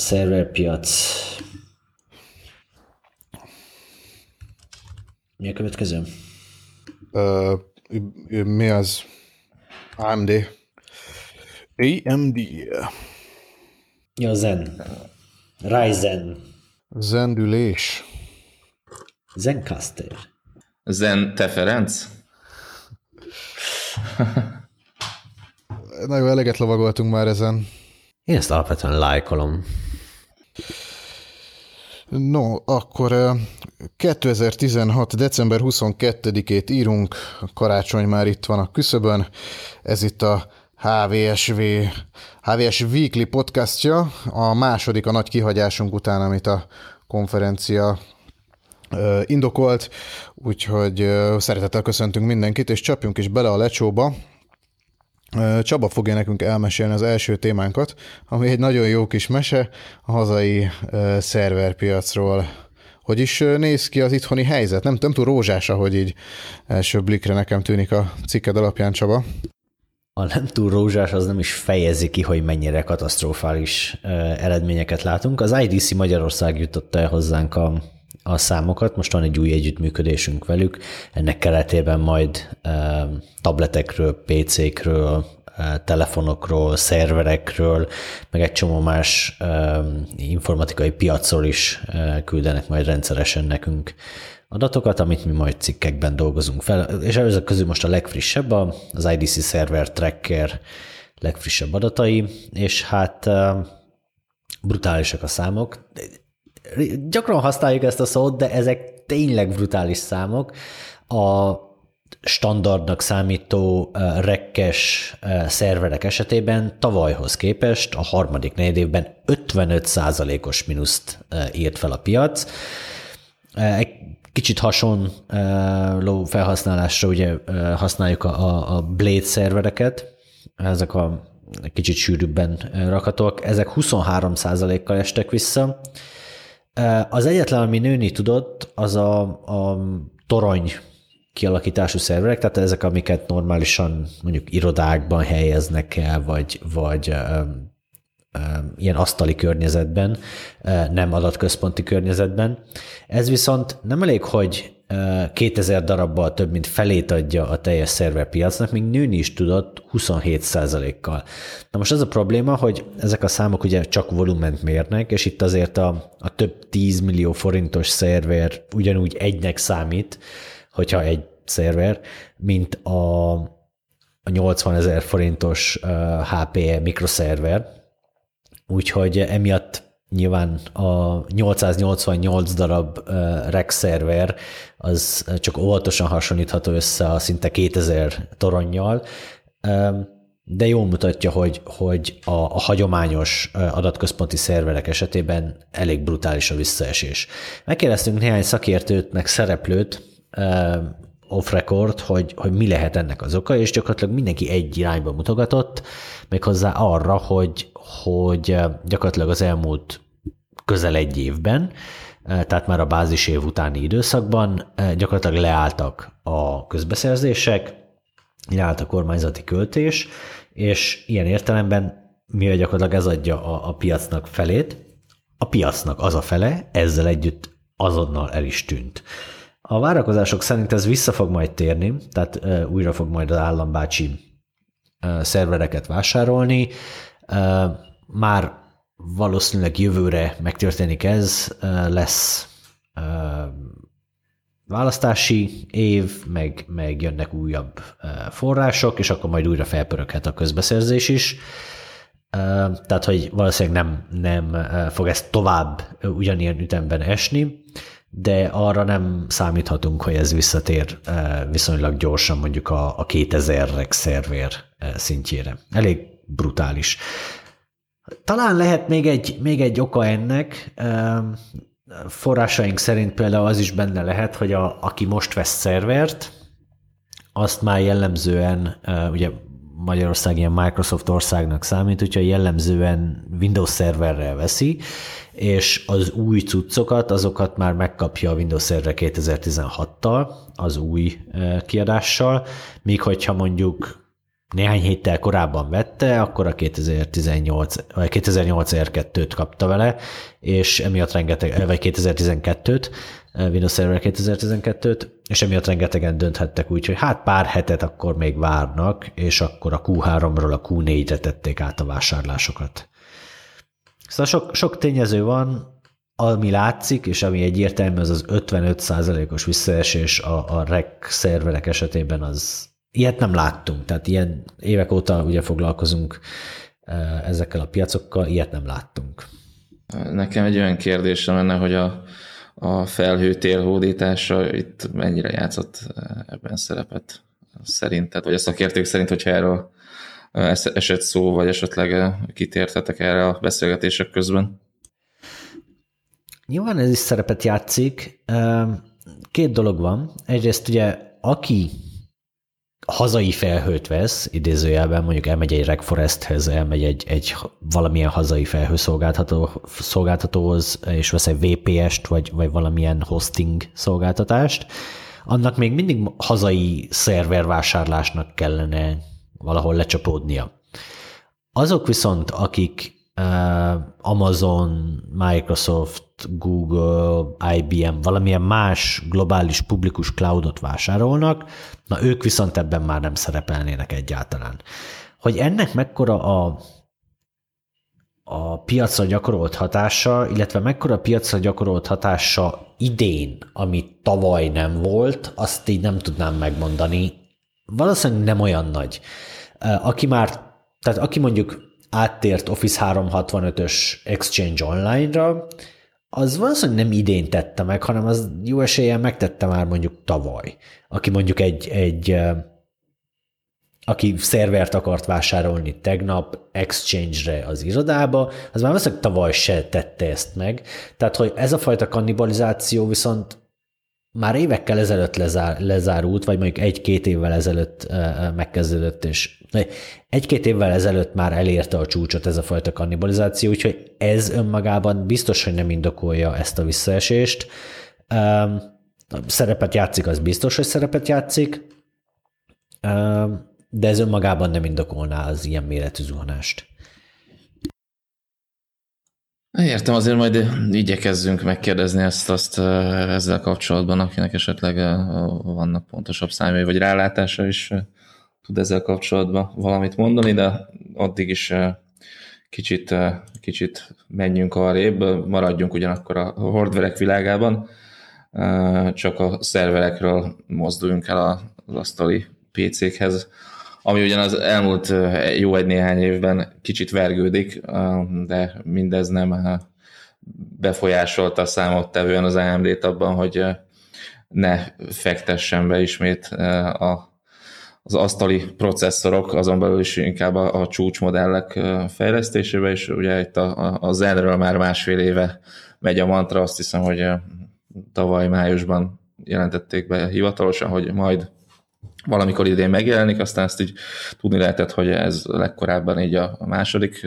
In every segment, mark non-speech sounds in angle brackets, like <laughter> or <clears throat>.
Szerverpiac. Mi a következő? Ö, mi az? AMD. AMD. Ja, Zen. Ryzen. Zendülés. Zencaster. Zen te Ferenc? Na jó, eleget lovagoltunk már ezen. Én ezt alapvetően lájkolom. No, akkor ö, 2016. december 22-ét írunk, karácsony már itt van a küszöbön, ez itt a HVSV, HVS Weekly podcastja, a második a nagy kihagyásunk után, amit a konferencia indokolt, úgyhogy szeretettel köszöntünk mindenkit, és csapjunk is bele a lecsóba. Csaba fogja nekünk elmesélni az első témánkat, ami egy nagyon jó kis mese a hazai szerverpiacról. Hogy is néz ki az itthoni helyzet? Nem, nem túl rózsás, ahogy így első blikre nekem tűnik a cikked alapján, Csaba. A nem túl rózsás az nem is fejezi ki, hogy mennyire katasztrofális eredményeket látunk. Az IDC Magyarország jutotta el hozzánk a, a számokat, most van egy új együttműködésünk velük, ennek keretében majd tabletekről, PC-kről, telefonokról, szerverekről, meg egy csomó más informatikai piacról is küldenek majd rendszeresen nekünk adatokat, amit mi majd cikkekben dolgozunk fel, és ezek közül most a legfrissebb az IDC Server Tracker legfrissebb adatai, és hát brutálisak a számok. Gyakran használjuk ezt a szót, de ezek tényleg brutális számok. A standardnak számító rekkes szerverek esetében tavalyhoz képest a harmadik negyed évben 55%-os mínuszt írt fel a piac. Egy kicsit hasonló felhasználásra ugye használjuk a, Blade szervereket, ezek a kicsit sűrűbben ö, rakhatóak, ezek 23%-kal estek vissza. Az egyetlen, ami nőni tudott, az a, a torony kialakítású szerverek, tehát ezek, amiket normálisan mondjuk irodákban helyeznek el, vagy, vagy ilyen asztali környezetben, nem adatközponti környezetben. Ez viszont nem elég, hogy 2000 darabbal több, mint felét adja a teljes szerverpiacnak, még nőni is tudott 27%-kal. Na most az a probléma, hogy ezek a számok ugye csak volument mérnek, és itt azért a, a több 10 millió forintos szerver ugyanúgy egynek számít, hogyha egy szerver, mint a, a 80 ezer forintos HPE mikroszerver, úgyhogy emiatt nyilván a 888 darab rack szerver az csak óvatosan hasonlítható össze a szinte 2000 toronnyal, de jól mutatja, hogy, hogy a, a hagyományos adatközponti szerverek esetében elég brutális a visszaesés. Megkérdeztünk néhány szakértőt, meg szereplőt, off record, hogy, hogy mi lehet ennek az oka, és gyakorlatilag mindenki egy irányba mutogatott, méghozzá arra, hogy, hogy ö, gyakorlatilag az elmúlt közel egy évben, ö, tehát már a bázis év utáni időszakban ö, gyakorlatilag leálltak a közbeszerzések, leállt a kormányzati költés, és ilyen értelemben, mivel gyakorlatilag ez adja a, a piacnak felét, a piacnak az a fele ezzel együtt azonnal el is tűnt. A várakozások szerint ez vissza fog majd térni, tehát újra fog majd az állambácsi szervereket vásárolni. Már valószínűleg jövőre megtörténik ez, lesz választási év, meg, meg jönnek újabb források, és akkor majd újra felpöröghet a közbeszerzés is. Tehát, hogy valószínűleg nem, nem fog ez tovább ugyanilyen ütemben esni, de arra nem számíthatunk, hogy ez visszatér viszonylag gyorsan mondjuk a, a 2000-rek szerver ö, szintjére. Elég brutális. Talán lehet még egy, még egy oka ennek, forrásaink szerint például az is benne lehet, hogy a, aki most vesz szervert, azt már jellemzően, ugye Magyarország ilyen Microsoft országnak számít, úgyhogy jellemzően Windows szerverrel veszi, és az új cuccokat, azokat már megkapja a Windows Server 2016-tal, az új kiadással, míg hogyha mondjuk néhány héttel korábban vette, akkor a 2018, vagy 2008 R2-t kapta vele, és emiatt rengeteg, vagy 2012-t, Windows Server 2012-t, és emiatt rengetegen dönthettek úgy, hogy hát pár hetet akkor még várnak, és akkor a Q3-ról a Q4-re tették át a vásárlásokat. Szóval sok, sok tényező van, ami látszik, és ami egyértelmű, az az 55%-os visszaesés a, a REC szerverek esetében az ilyet nem láttunk. Tehát ilyen évek óta ugye foglalkozunk e, ezekkel a piacokkal, ilyet nem láttunk. Nekem egy olyan kérdésem lenne, hogy a, a felhő térhódítása itt mennyire játszott ebben szerepet szerinted, vagy a szakértők szerint, hogyha erről esett szó, vagy esetleg kitértetek erre a beszélgetések közben? Nyilván ez is szerepet játszik. Két dolog van. Egyrészt ugye, aki hazai felhőt vesz, idézőjelben mondjuk elmegy egy Regforesthez, elmegy egy, egy valamilyen hazai felhőszolgáltató, szolgáltatóhoz, és vesz egy VPS-t, vagy, vagy valamilyen hosting szolgáltatást, annak még mindig hazai szervervásárlásnak kellene valahol lecsapódnia. Azok viszont, akik Amazon, Microsoft, Google, IBM, valamilyen más globális publikus cloudot vásárolnak, na ők viszont ebben már nem szerepelnének egyáltalán. Hogy ennek mekkora a, a piacra gyakorolt hatása, illetve mekkora piacra gyakorolt hatása idén, ami tavaly nem volt, azt így nem tudnám megmondani. Valószínűleg nem olyan nagy. Aki már, tehát aki mondjuk áttért Office 365-ös Exchange Online-ra, az valószínűleg nem idén tette meg, hanem az jó eséllyel megtette már mondjuk tavaly. Aki mondjuk egy, egy aki szervert akart vásárolni tegnap Exchange-re az irodába, az már valószínűleg tavaly se tette ezt meg. Tehát, hogy ez a fajta kannibalizáció viszont már évekkel ezelőtt lezár, lezárult, vagy mondjuk egy-két évvel ezelőtt megkezdődött, és egy-két évvel ezelőtt már elérte a csúcsot ez a fajta kannibalizáció, úgyhogy ez önmagában biztos, hogy nem indokolja ezt a visszaesést. Szerepet játszik, az biztos, hogy szerepet játszik, de ez önmagában nem indokolná az ilyen méretű zuhanást. Értem, azért majd igyekezzünk megkérdezni ezt azt ezzel kapcsolatban, akinek esetleg vannak pontosabb számai, vagy rálátása is tud ezzel kapcsolatban valamit mondani, de addig is kicsit, kicsit menjünk arrébb, maradjunk ugyanakkor a hardverek világában, csak a szerverekről mozduljunk el az asztali PC-khez, ami ugyan az elmúlt jó egy néhány évben kicsit vergődik, de mindez nem befolyásolta számottevően az AMD-t abban, hogy ne fektessen be ismét a, az asztali processzorok, azon belül is inkább a, a csúcsmodellek fejlesztésébe, és ugye itt a, a, a Zenről már másfél éve megy a mantra, azt hiszem, hogy tavaly májusban jelentették be hivatalosan, hogy majd valamikor idén megjelenik, aztán ezt így tudni lehetett, hogy ez legkorábban így a második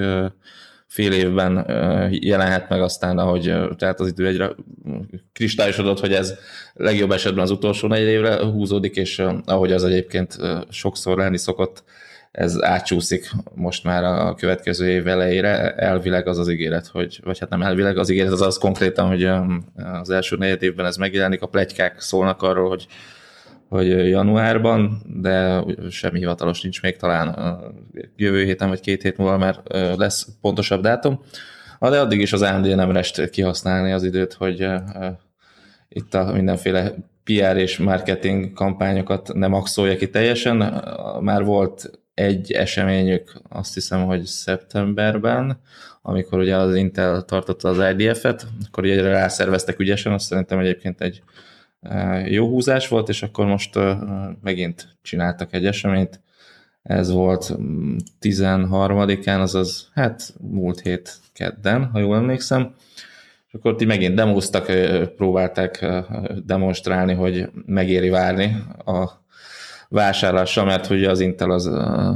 fél évben jelenhet meg, aztán ahogy tehát az idő egyre kristályosodott, hogy ez legjobb esetben az utolsó negy évre húzódik, és ahogy az egyébként sokszor lenni szokott, ez átcsúszik most már a következő év elejére. Elvileg az az ígéret, hogy, vagy hát nem elvileg, az ígéret az az konkrétan, hogy az első negyed évben ez megjelenik, a plegykák szólnak arról, hogy hogy januárban, de semmi hivatalos nincs még, talán jövő héten vagy két hét múlva már lesz pontosabb dátum. De addig is az AMD nem rest kihasználni az időt, hogy itt a mindenféle PR és marketing kampányokat nem axolja ki teljesen. Már volt egy eseményük, azt hiszem, hogy szeptemberben, amikor ugye az Intel tartotta az IDF-et, akkor ugye rászerveztek ügyesen, azt szerintem egyébként egy jó húzás volt, és akkor most megint csináltak egy eseményt. Ez volt 13-án, mm, azaz hát múlt hét kedden, ha jól emlékszem. És akkor ti megint demoztak, próbálták demonstrálni, hogy megéri várni a vásárlásra, mert hogy az Intel az,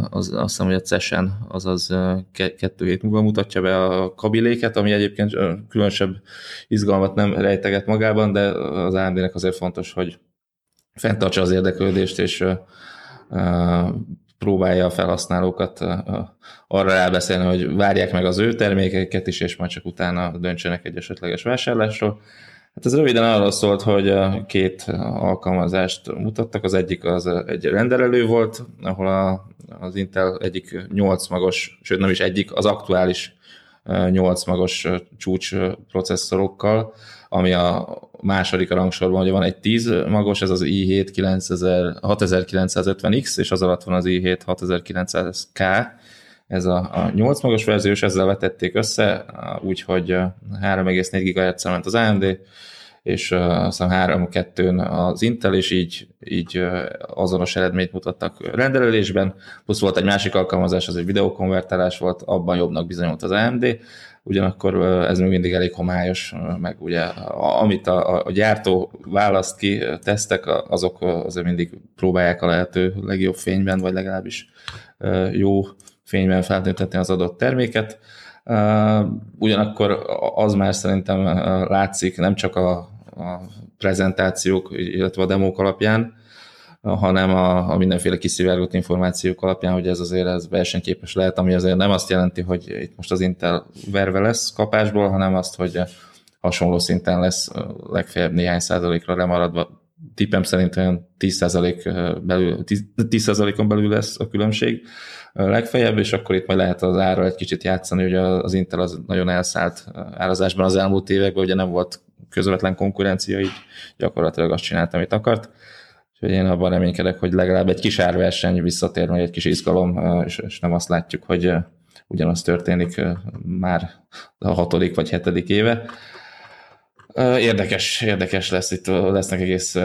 az, azt hiszem, hogy a CES-en, azaz kettő hét múlva mutatja be a kabiléket, ami egyébként különösebb izgalmat nem rejteget magában, de az AMD-nek azért fontos, hogy fenntartsa az érdeklődést, és próbálja a felhasználókat arra elbeszélni, hogy várják meg az ő termékeiket is, és majd csak utána döntsenek egy esetleges vásárlásról. Hát ez röviden arról szólt, hogy két alkalmazást mutattak, az egyik az egy rendelelő volt, ahol a, az Intel egyik 8 magos, sőt nem is egyik, az aktuális 8 magos csúcs processzorokkal, ami a második a rangsorban, hogy van egy 10 magos, ez az i7 6950X, és az alatt van az i7 6900K, ez a, a 8 magos verzió, ezzel vetették össze, úgyhogy 3,4 GHz ment az AMD, és azt hiszem 3-2-n az Intel, és így, így azonos eredményt mutattak rendelésben, plusz volt egy másik alkalmazás, az egy videokonvertálás volt, abban jobbnak bizonyult az AMD, ugyanakkor ez még mindig elég homályos, meg ugye amit a, a gyártó választ ki tesztek, azok azért mindig próbálják a lehető legjobb fényben, vagy legalábbis jó fényben feltüntetni az adott terméket. Uh, ugyanakkor az már szerintem látszik nem csak a, a prezentációk, illetve a demók alapján, hanem a, a mindenféle kiszivárgott információk alapján, hogy ez azért ez versenyképes lehet, ami azért nem azt jelenti, hogy itt most az Intel verve lesz kapásból, hanem azt, hogy hasonló szinten lesz legfeljebb néhány százalékra lemaradva. Tippem szerint olyan 10 százalék belül, 10 on belül lesz a különbség legfeljebb, és akkor itt majd lehet az ára egy kicsit játszani, hogy az Intel az nagyon elszállt árazásban az elmúlt években, ugye nem volt közvetlen konkurencia, így gyakorlatilag azt csinált, amit akart. Úgyhogy én abban reménykedek, hogy legalább egy kis árverseny visszatér, meg egy kis izgalom, és nem azt látjuk, hogy ugyanaz történik már a hatodik vagy hetedik éve. Érdekes, érdekes lesz, itt lesznek egész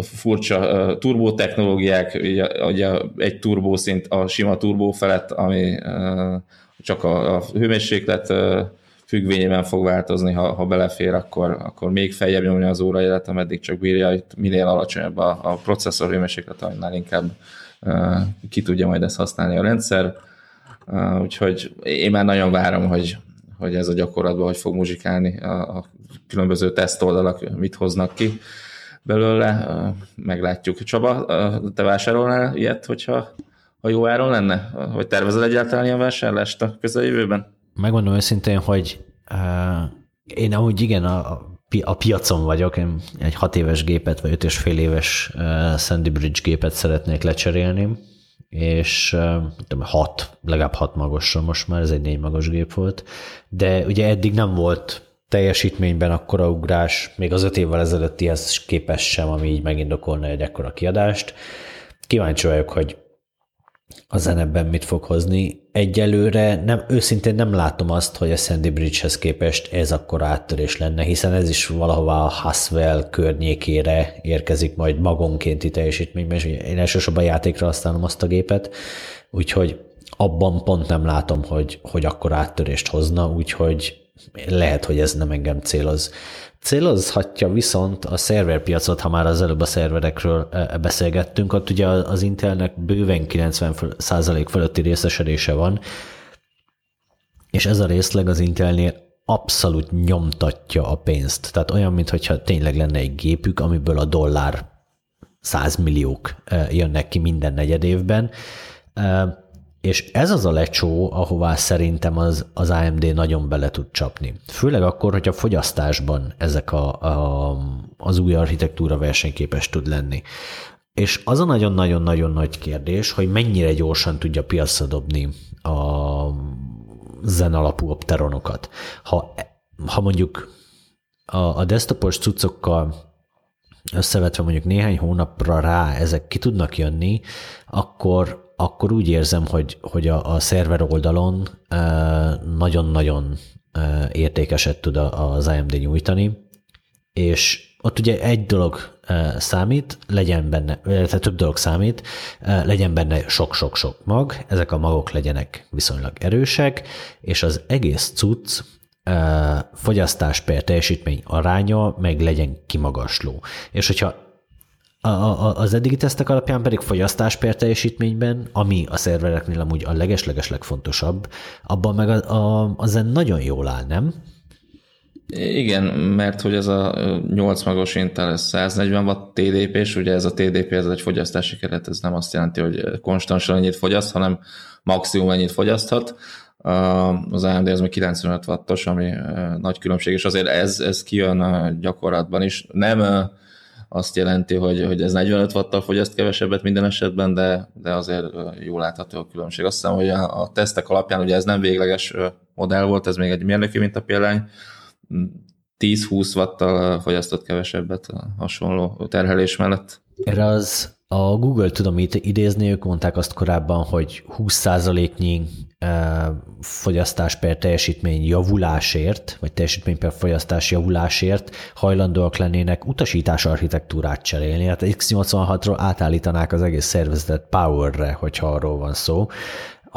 furcsa turbó technológiák, ugye, ugye egy turbószint a sima turbó felett, ami csak a, a hőmérséklet függvényében fog változni, ha, ha belefér, akkor, akkor még feljebb nyomja az órajelet, ameddig csak bírja, hogy minél alacsonyabb a, a processzor hőmérséklet, annál inkább ki tudja majd ezt használni a rendszer. Úgyhogy én már nagyon várom, hogy, hogy ez a gyakorlatban hogy fog muzsikálni, a, a különböző tesztoldalak mit hoznak ki belőle, meglátjuk. Csaba, te vásárolnál ilyet, hogyha ha jó áron lenne? Vagy tervezel egyáltalán ilyen vásárlást a közeljövőben? megmondom őszintén, hogy uh, én amúgy igen, a, a piacon vagyok, én egy hat éves gépet, vagy öt és fél éves uh, Sandy Bridge gépet szeretnék lecserélni, és tudom, hat, legalább hat magasra most már, ez egy négy magas gép volt, de ugye eddig nem volt teljesítményben akkora ugrás, még az öt évvel ezelőttihez képest sem, ami így megindokolna egy ekkora kiadást. Kíváncsi vagyok, hogy a zeneben mit fog hozni. Egyelőre nem, őszintén nem látom azt, hogy a Sandy Bridge-hez képest ez akkor áttörés lenne, hiszen ez is valahova a Haswell környékére érkezik majd magonkénti teljesítményben, és én elsősorban játékra használom azt a gépet, úgyhogy abban pont nem látom, hogy, hogy akkor áttörést hozna, úgyhogy lehet, hogy ez nem engem céloz. Célozhatja viszont a szerverpiacot, ha már az előbb a szerverekről e, e, beszélgettünk, ott ugye az Intelnek bőven 90% fölötti részesedése van, és ez a részleg az Intelnél abszolút nyomtatja a pénzt. Tehát olyan, mintha tényleg lenne egy gépük, amiből a dollár százmilliók e, jönnek ki minden negyed évben és ez az a lecsó, ahová szerintem az, az AMD nagyon bele tud csapni. Főleg akkor, hogy a fogyasztásban ezek a, a, az új architektúra versenyképes tud lenni. És az a nagyon-nagyon-nagyon nagy kérdés, hogy mennyire gyorsan tudja piacra dobni a zen alapú opteronokat. Ha, ha mondjuk a, a desktopos cuccokkal összevetve mondjuk néhány hónapra rá ezek ki tudnak jönni, akkor akkor úgy érzem, hogy, hogy a, a szerver oldalon nagyon-nagyon értékeset tud az AMD nyújtani, és ott ugye egy dolog számít, legyen benne, tehát több dolog számít, legyen benne sok-sok-sok mag, ezek a magok legyenek viszonylag erősek, és az egész cucc fogyasztás per teljesítmény aránya meg legyen kimagasló. És hogyha a, az eddigi tesztek alapján pedig fogyasztás per teljesítményben, ami a szervereknél amúgy a legesleges legfontosabb, abban meg a, a, az nagyon jól áll, nem? Igen, mert hogy ez a 8 magos Intel 140 watt TDP, és ugye ez a TDP ez egy fogyasztási keret, ez nem azt jelenti, hogy konstansan ennyit fogyaszt, hanem maximum ennyit fogyaszthat. Az AMD ez még 95 wattos, ami nagy különbség, és azért ez, ez kijön gyakorlatban is. Nem azt jelenti, hogy, hogy ez 45 wattal fogyaszt kevesebbet minden esetben, de, de azért jól látható a különbség. Azt hiszem, hogy a, a tesztek alapján ugye ez nem végleges modell volt, ez még egy mérnöki mintapéldány, 10-20 wattal fogyasztott kevesebbet a hasonló terhelés mellett. Erre az a Google tudom idézni, ők mondták azt korábban, hogy 20%-nyi fogyasztás per teljesítmény javulásért, vagy teljesítmény per fogyasztás javulásért hajlandóak lennének utasítás architektúrát cserélni. Hát X86-ról átállítanák az egész szervezetet Power-re, hogyha arról van szó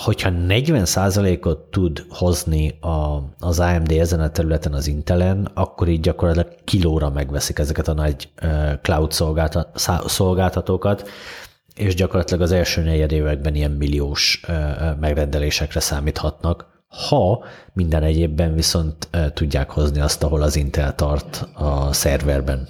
hogyha 40%-ot tud hozni a, az AMD ezen a területen az Intelen, akkor így gyakorlatilag kilóra megveszik ezeket a nagy cloud szolgáltatókat, és gyakorlatilag az első negyed években ilyen milliós megrendelésekre számíthatnak, ha minden egyébben viszont tudják hozni azt, ahol az Intel tart a szerverben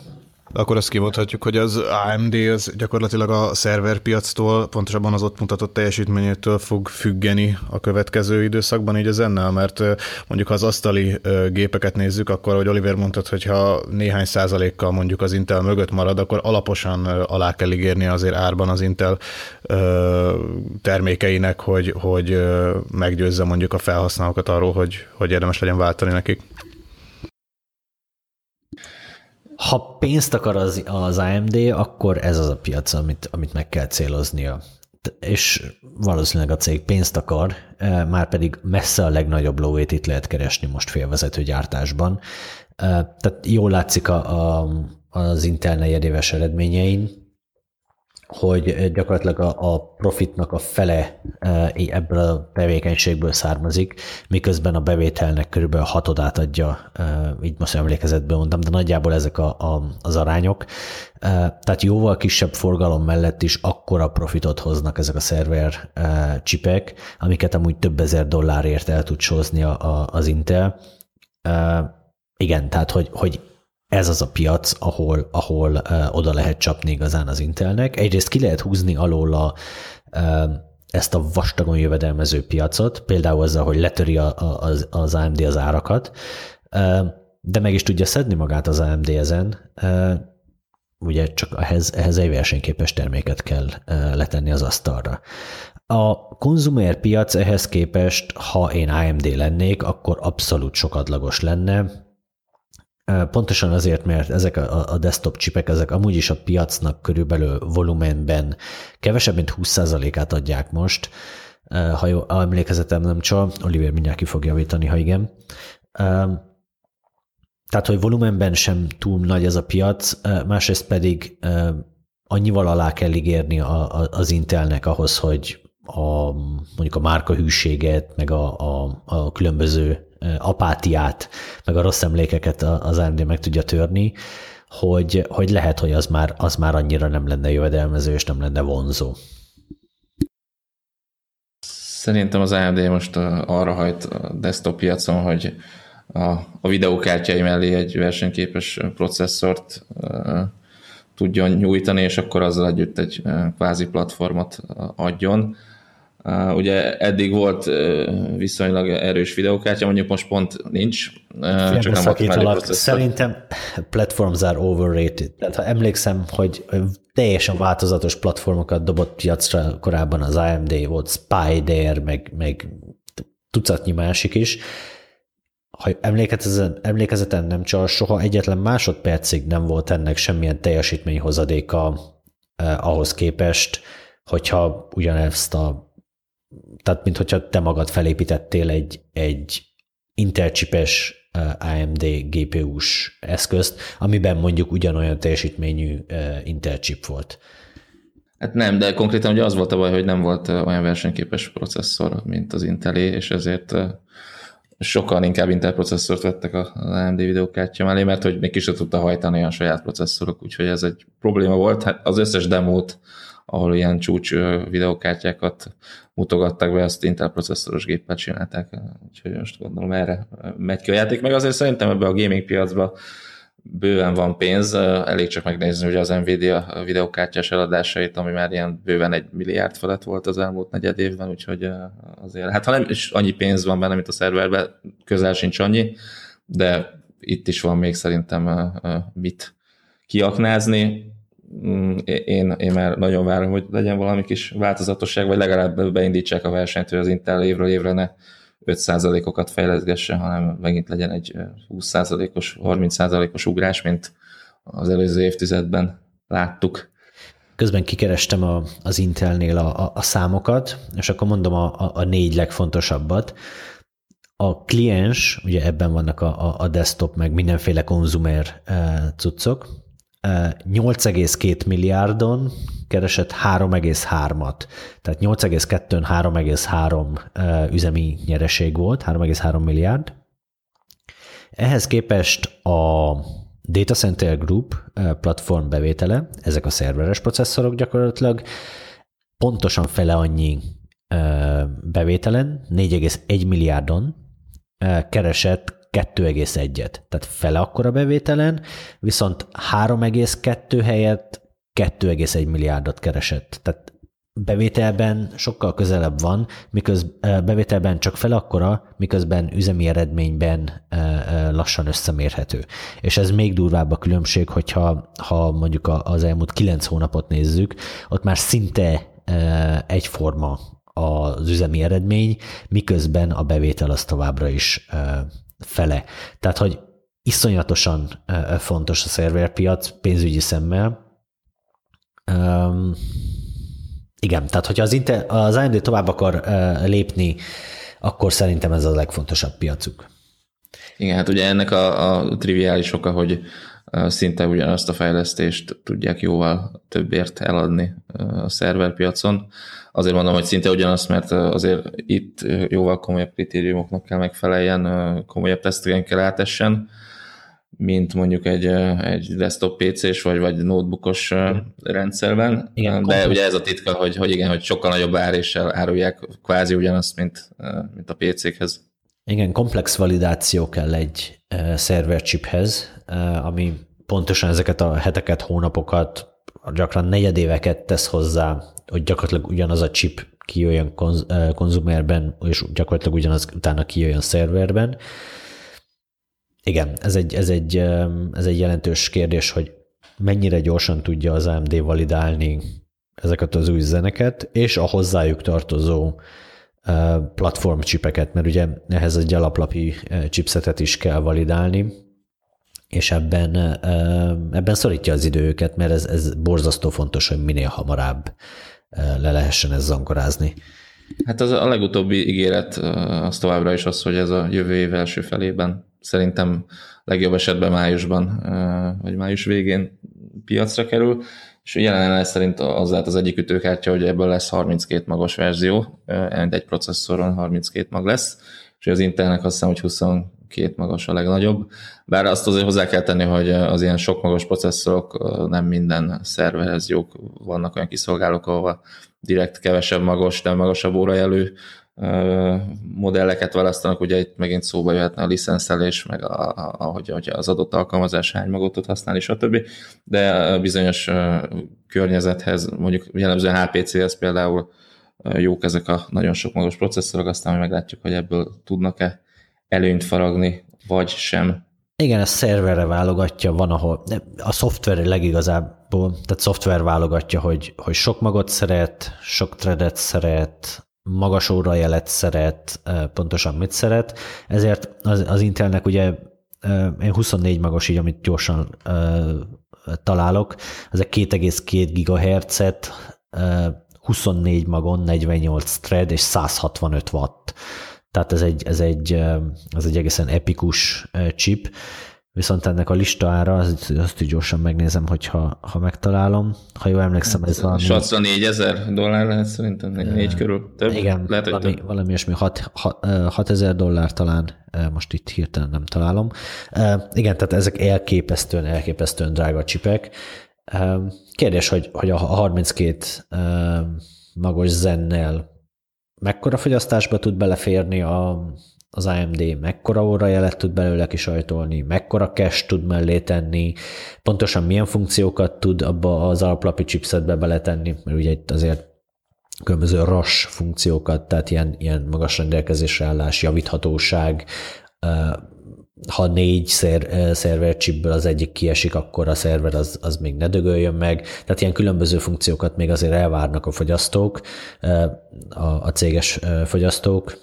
akkor azt kimondhatjuk, hogy az AMD az gyakorlatilag a szerverpiactól, pontosabban az ott mutatott teljesítményétől fog függeni a következő időszakban így az ennel, mert mondjuk ha az asztali gépeket nézzük, akkor, hogy Oliver mondtad, hogy ha néhány százalékkal mondjuk az Intel mögött marad, akkor alaposan alá kell ígérni azért árban az Intel termékeinek, hogy, hogy meggyőzze mondjuk a felhasználókat arról, hogy, hogy érdemes legyen váltani nekik. Ha pénzt akar az, az AMD, akkor ez az a piac, amit, amit meg kell céloznia. És valószínűleg a cég pénzt akar, e, már pedig messze a legnagyobb lóvét itt lehet keresni most félvezető gyártásban. E, tehát jól látszik a, a, az Intel negyedéves eredményein, hogy gyakorlatilag a, a profitnak a fele e, ebből a tevékenységből származik, miközben a bevételnek körülbelül hatodát adja, e, így most emlékezetből mondtam, de nagyjából ezek a, a, az arányok. Tehát jóval kisebb forgalom mellett is akkora profitot hoznak ezek a szerver csipek, amiket amúgy több ezer dollárért el tud sózni a, a, az Intel. Igen, tehát hogy, hogy ez az a piac, ahol, ahol uh, oda lehet csapni igazán az Intelnek. Egyrészt ki lehet húzni alól a, uh, ezt a vastagon jövedelmező piacot, például azzal, hogy letöri a, a, az, AMD az árakat, uh, de meg is tudja szedni magát az AMD ezen, uh, ugye csak ehhez, ehhez egy versenyképes terméket kell uh, letenni az asztalra. A konzumer piac ehhez képest, ha én AMD lennék, akkor abszolút sokadlagos lenne, Pontosan azért, mert ezek a, desktop csipek, ezek amúgy is a piacnak körülbelül volumenben kevesebb, mint 20%-át adják most, ha jó, emlékezetem nem csal, Oliver mindjárt ki fog javítani, ha igen. Tehát, hogy volumenben sem túl nagy ez a piac, másrészt pedig annyival alá kell ígérni az Intelnek ahhoz, hogy a, mondjuk a márka hűséget, meg a, a, a különböző apátiát, meg a rossz emlékeket az AMD meg tudja törni, hogy, hogy lehet, hogy az már, az már annyira nem lenne jövedelmező, és nem lenne vonzó. Szerintem az AMD most arra hajt a desktop piacon, hogy a, a videókártyái mellé egy versenyképes processzort tudjon nyújtani, és akkor azzal együtt egy kvázi platformot adjon. Uh, ugye eddig volt uh, viszonylag erős videókártya, mondjuk most pont nincs. Uh, csak nem volt Szerintem platforms are overrated. Tehát ha emlékszem, hogy teljesen változatos platformokat dobott piacra korábban az AMD, volt Spider, meg, meg tucatnyi másik is. Ha emlékezetem, emlékezetem nem csak soha egyetlen másodpercig nem volt ennek semmilyen teljesítményhozadéka eh, ahhoz képest, hogyha ugyanezt a tehát mint hogyha te magad felépítettél egy, egy interchipes AMD GPU-s eszközt, amiben mondjuk ugyanolyan teljesítményű interchip volt. Hát nem, de konkrétan ugye az volt a baj, hogy nem volt olyan versenyképes processzor, mint az Intelé, és ezért sokan inkább Intel processzort vettek az AMD videókártya mellé, mert hogy még ki tudta hajtani a saját processzorok, úgyhogy ez egy probléma volt. Hát az összes demót ahol ilyen csúcs videokártyákat mutogattak be, azt Intel processzoros géppel csinálták, úgyhogy most gondolom erre megy ki a játék, meg azért szerintem ebbe a gaming piacba bőven van pénz, elég csak megnézni ugye az Nvidia videokártyás eladásait, ami már ilyen bőven egy milliárd felett volt az elmúlt negyed évben, úgyhogy azért, hát ha nem is annyi pénz van benne, mint a szerverben, közel sincs annyi, de itt is van még szerintem mit kiaknázni. Mm, én, én már nagyon várom, hogy legyen valami kis változatosság, vagy legalább beindítsák a versenyt, hogy az Intel évről évre ne 5%-okat fejleszgesse, hanem megint legyen egy 20%-os, 30%-os ugrás, mint az előző évtizedben láttuk. Közben kikerestem a, az Intelnél a, a, a számokat, és akkor mondom a, a, a négy legfontosabbat. A kliens, ugye ebben vannak a, a desktop, meg mindenféle konzumer cuccok, 8,2 milliárdon keresett 3,3-at. Tehát 8,2-n 3,3 üzemi nyereség volt, 3,3 milliárd. Ehhez képest a Data Center Group platform bevétele, ezek a szerveres processzorok gyakorlatilag, pontosan fele annyi bevételen, 4,1 milliárdon keresett 2,1-et, tehát fele akkora bevételen, viszont 3,2 helyett 2,1 milliárdot keresett. Tehát bevételben sokkal közelebb van, miközben bevételben csak fel akkora, miközben üzemi eredményben lassan összemérhető. És ez még durvább a különbség, hogyha ha mondjuk az elmúlt kilenc hónapot nézzük, ott már szinte egyforma az üzemi eredmény, miközben a bevétel az továbbra is fele. Tehát, hogy iszonyatosan fontos a szerverpiac pénzügyi szemmel. Um, igen, tehát hogyha az, Intel, az AMD tovább akar uh, lépni, akkor szerintem ez a legfontosabb piacuk. Igen, hát ugye ennek a, a triviális oka, hogy szinte ugyanazt a fejlesztést tudják jóval többért eladni a szerverpiacon. Azért mondom, hogy szinte ugyanazt, mert azért itt jóval komolyabb kritériumoknak kell megfeleljen, komolyabb teszteken kell átessen, mint mondjuk egy, egy desktop PC-s vagy, vagy notebookos rendszerben. Igen, De ugye ez a titka, hogy, hogy igen, hogy sokkal nagyobb áréssel árulják kvázi ugyanazt, mint, mint a PC-khez. Igen, komplex validáció kell egy szerverchiphez, ami pontosan ezeket a heteket, hónapokat, gyakran negyedéveket tesz hozzá, hogy gyakorlatilag ugyanaz a chip kijöjjön konz, konzumerben, és gyakorlatilag ugyanaz utána kijöjjön szerverben. Igen, ez egy, ez, egy, ez egy jelentős kérdés, hogy mennyire gyorsan tudja az AMD validálni ezeket az új zeneket, és a hozzájuk tartozó platform chipeket, mert ugye ehhez egy alaplapi chipsetet is kell validálni, és ebben, ebben szorítja az időket, mert ez, ez borzasztó fontos, hogy minél hamarabb le lehessen ez zangorázni. Hát az a legutóbbi ígéret az továbbra is az, hogy ez a jövő év első felében szerintem legjobb esetben májusban, vagy május végén piacra kerül, és jelenleg szerint az lehet az egyik ütőkártya, hogy ebből lesz 32 magos verzió, egy processzoron 32 mag lesz, és az Intelnek azt hiszem, hogy 22 magas a legnagyobb. Bár azt azért hozzá kell tenni, hogy az ilyen sok magas processzorok nem minden szerverhez jók, vannak olyan kiszolgálók, ahol direkt kevesebb magos, de magasabb órajelő modelleket választanak, ugye itt megint szóba jöhetne a licenszelés, meg a, a, ahogy, hogy az adott alkalmazás hány magot tud használni, stb. De bizonyos környezethez, mondjuk jellemzően HPC-hez például jók ezek a nagyon sok magos processzorok, aztán meglátjuk, hogy ebből tudnak-e előnyt faragni, vagy sem. Igen, a szerverre válogatja, van, ahol a szoftver legigazából, tehát szoftver válogatja, hogy, hogy sok magot szeret, sok threadet szeret, magas órajelet szeret, pontosan mit szeret, ezért az, az Intelnek ugye én 24 magos így, amit gyorsan találok, ezek 2,2 GHz-et 24 magon, 48 thread és 165 watt. Tehát ez egy, ez egy, ez egy egészen epikus chip, Viszont ennek a listára, azt, azt így gyorsan megnézem, hogyha ha megtalálom. Ha jól emlékszem, ez valami... 64 ezer dollár lehet szerintem, négy körül több. Igen, lehet, valami, több. valami olyasmi 6 ezer dollár talán, most itt hirtelen nem találom. Igen, tehát ezek elképesztően, elképesztően drága csipek. Kérdés, hogy, hogy a 32 magos zennel mekkora fogyasztásba tud beleférni a, az AMD, mekkora órajelet tud belőle kisajtolni, mekkora cache tud mellé tenni, pontosan milyen funkciókat tud abba az alaplapi chipsetbe beletenni, mert ugye itt azért különböző RAS funkciókat, tehát ilyen, ilyen magas rendelkezésre állás, javíthatóság, ha négy szer, szerver chipből az egyik kiesik, akkor a szerver az, az még ne dögöljön meg. Tehát ilyen különböző funkciókat még azért elvárnak a fogyasztók, a, a céges fogyasztók.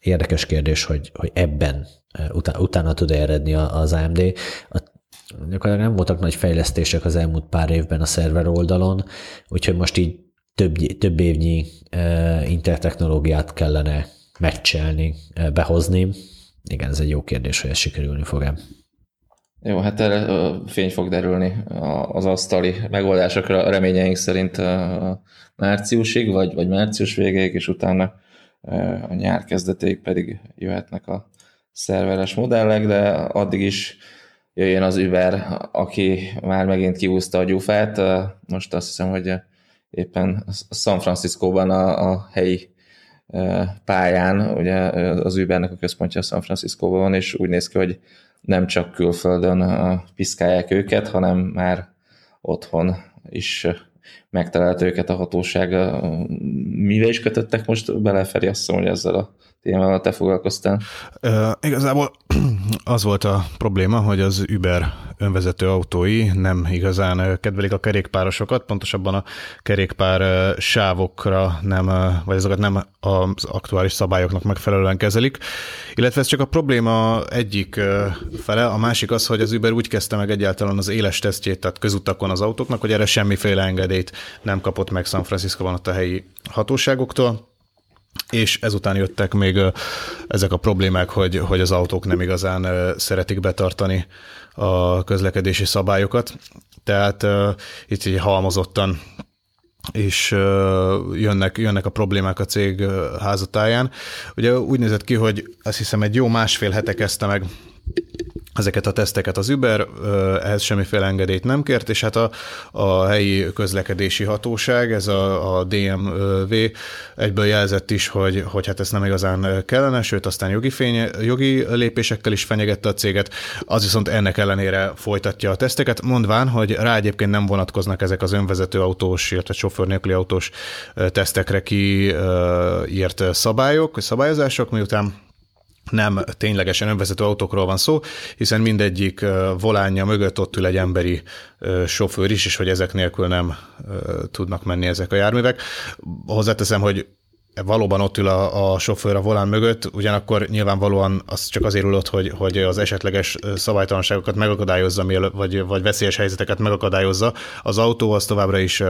Érdekes kérdés, hogy, hogy ebben utána, utána tud eredni az AMD. A, gyakorlatilag nem voltak nagy fejlesztések az elmúlt pár évben a szerver oldalon, úgyhogy most így több, több évnyi intertechnológiát kellene meccselni, behozni, igen, ez egy jó kérdés, hogy ez sikerülni fog-e. Jó, hát erre fény fog derülni az asztali megoldásokra reményeink szerint márciusig, vagy, vagy március végéig, és utána a nyár kezdetéig pedig jöhetnek a szerveres modellek, de addig is jöjjön az Uber, aki már megint kiúzta a gyufát. Most azt hiszem, hogy éppen San Franciscóban a, a helyi pályán, ugye az Ubernek a központja San Franciscóban van, és úgy néz ki, hogy nem csak külföldön piszkálják őket, hanem már otthon is megtalált őket a hatóság. Mivel is kötöttek most bele, Feri, azt mondom, hogy ezzel a témával te foglalkoztál? Uh, igazából <clears throat> az volt a probléma, hogy az Uber önvezető autói nem igazán kedvelik a kerékpárosokat, pontosabban a kerékpár sávokra nem, vagy azokat nem az aktuális szabályoknak megfelelően kezelik, illetve ez csak a probléma egyik fele, a másik az, hogy az Uber úgy kezdte meg egyáltalán az éles tesztjét, tehát közutakon az autóknak, hogy erre semmiféle engedélyt nem kapott meg San Francisco-ban ott a helyi hatóságoktól, és ezután jöttek még ezek a problémák, hogy, hogy az autók nem igazán szeretik betartani a közlekedési szabályokat. Tehát itt így halmozottan és jönnek, jönnek a problémák a cég házatáján. Ugye úgy nézett ki, hogy azt hiszem egy jó másfél hete kezdte meg ezeket a teszteket az Uber, ehhez semmiféle engedélyt nem kért, és hát a, a helyi közlekedési hatóság, ez a, a DMV egyből jelzett is, hogy, hogy hát ez nem igazán kellene, sőt aztán jogi, fény, jogi lépésekkel is fenyegette a céget, az viszont ennek ellenére folytatja a teszteket, mondván, hogy rá egyébként nem vonatkoznak ezek az önvezető autós, illetve sofőr nélküli autós tesztekre kiírt szabályok, szabályozások, miután nem ténylegesen önvezető autókról van szó, hiszen mindegyik volánja mögött ott ül egy emberi sofőr is, és hogy ezek nélkül nem tudnak menni ezek a járművek. Hozzáteszem, hogy valóban ott ül a, a sofőr a volán mögött, ugyanakkor nyilvánvalóan az csak azért ülött, hogy, hogy az esetleges szabálytalanságokat megakadályozza, vagy, vagy veszélyes helyzeteket megakadályozza. Az autó az továbbra is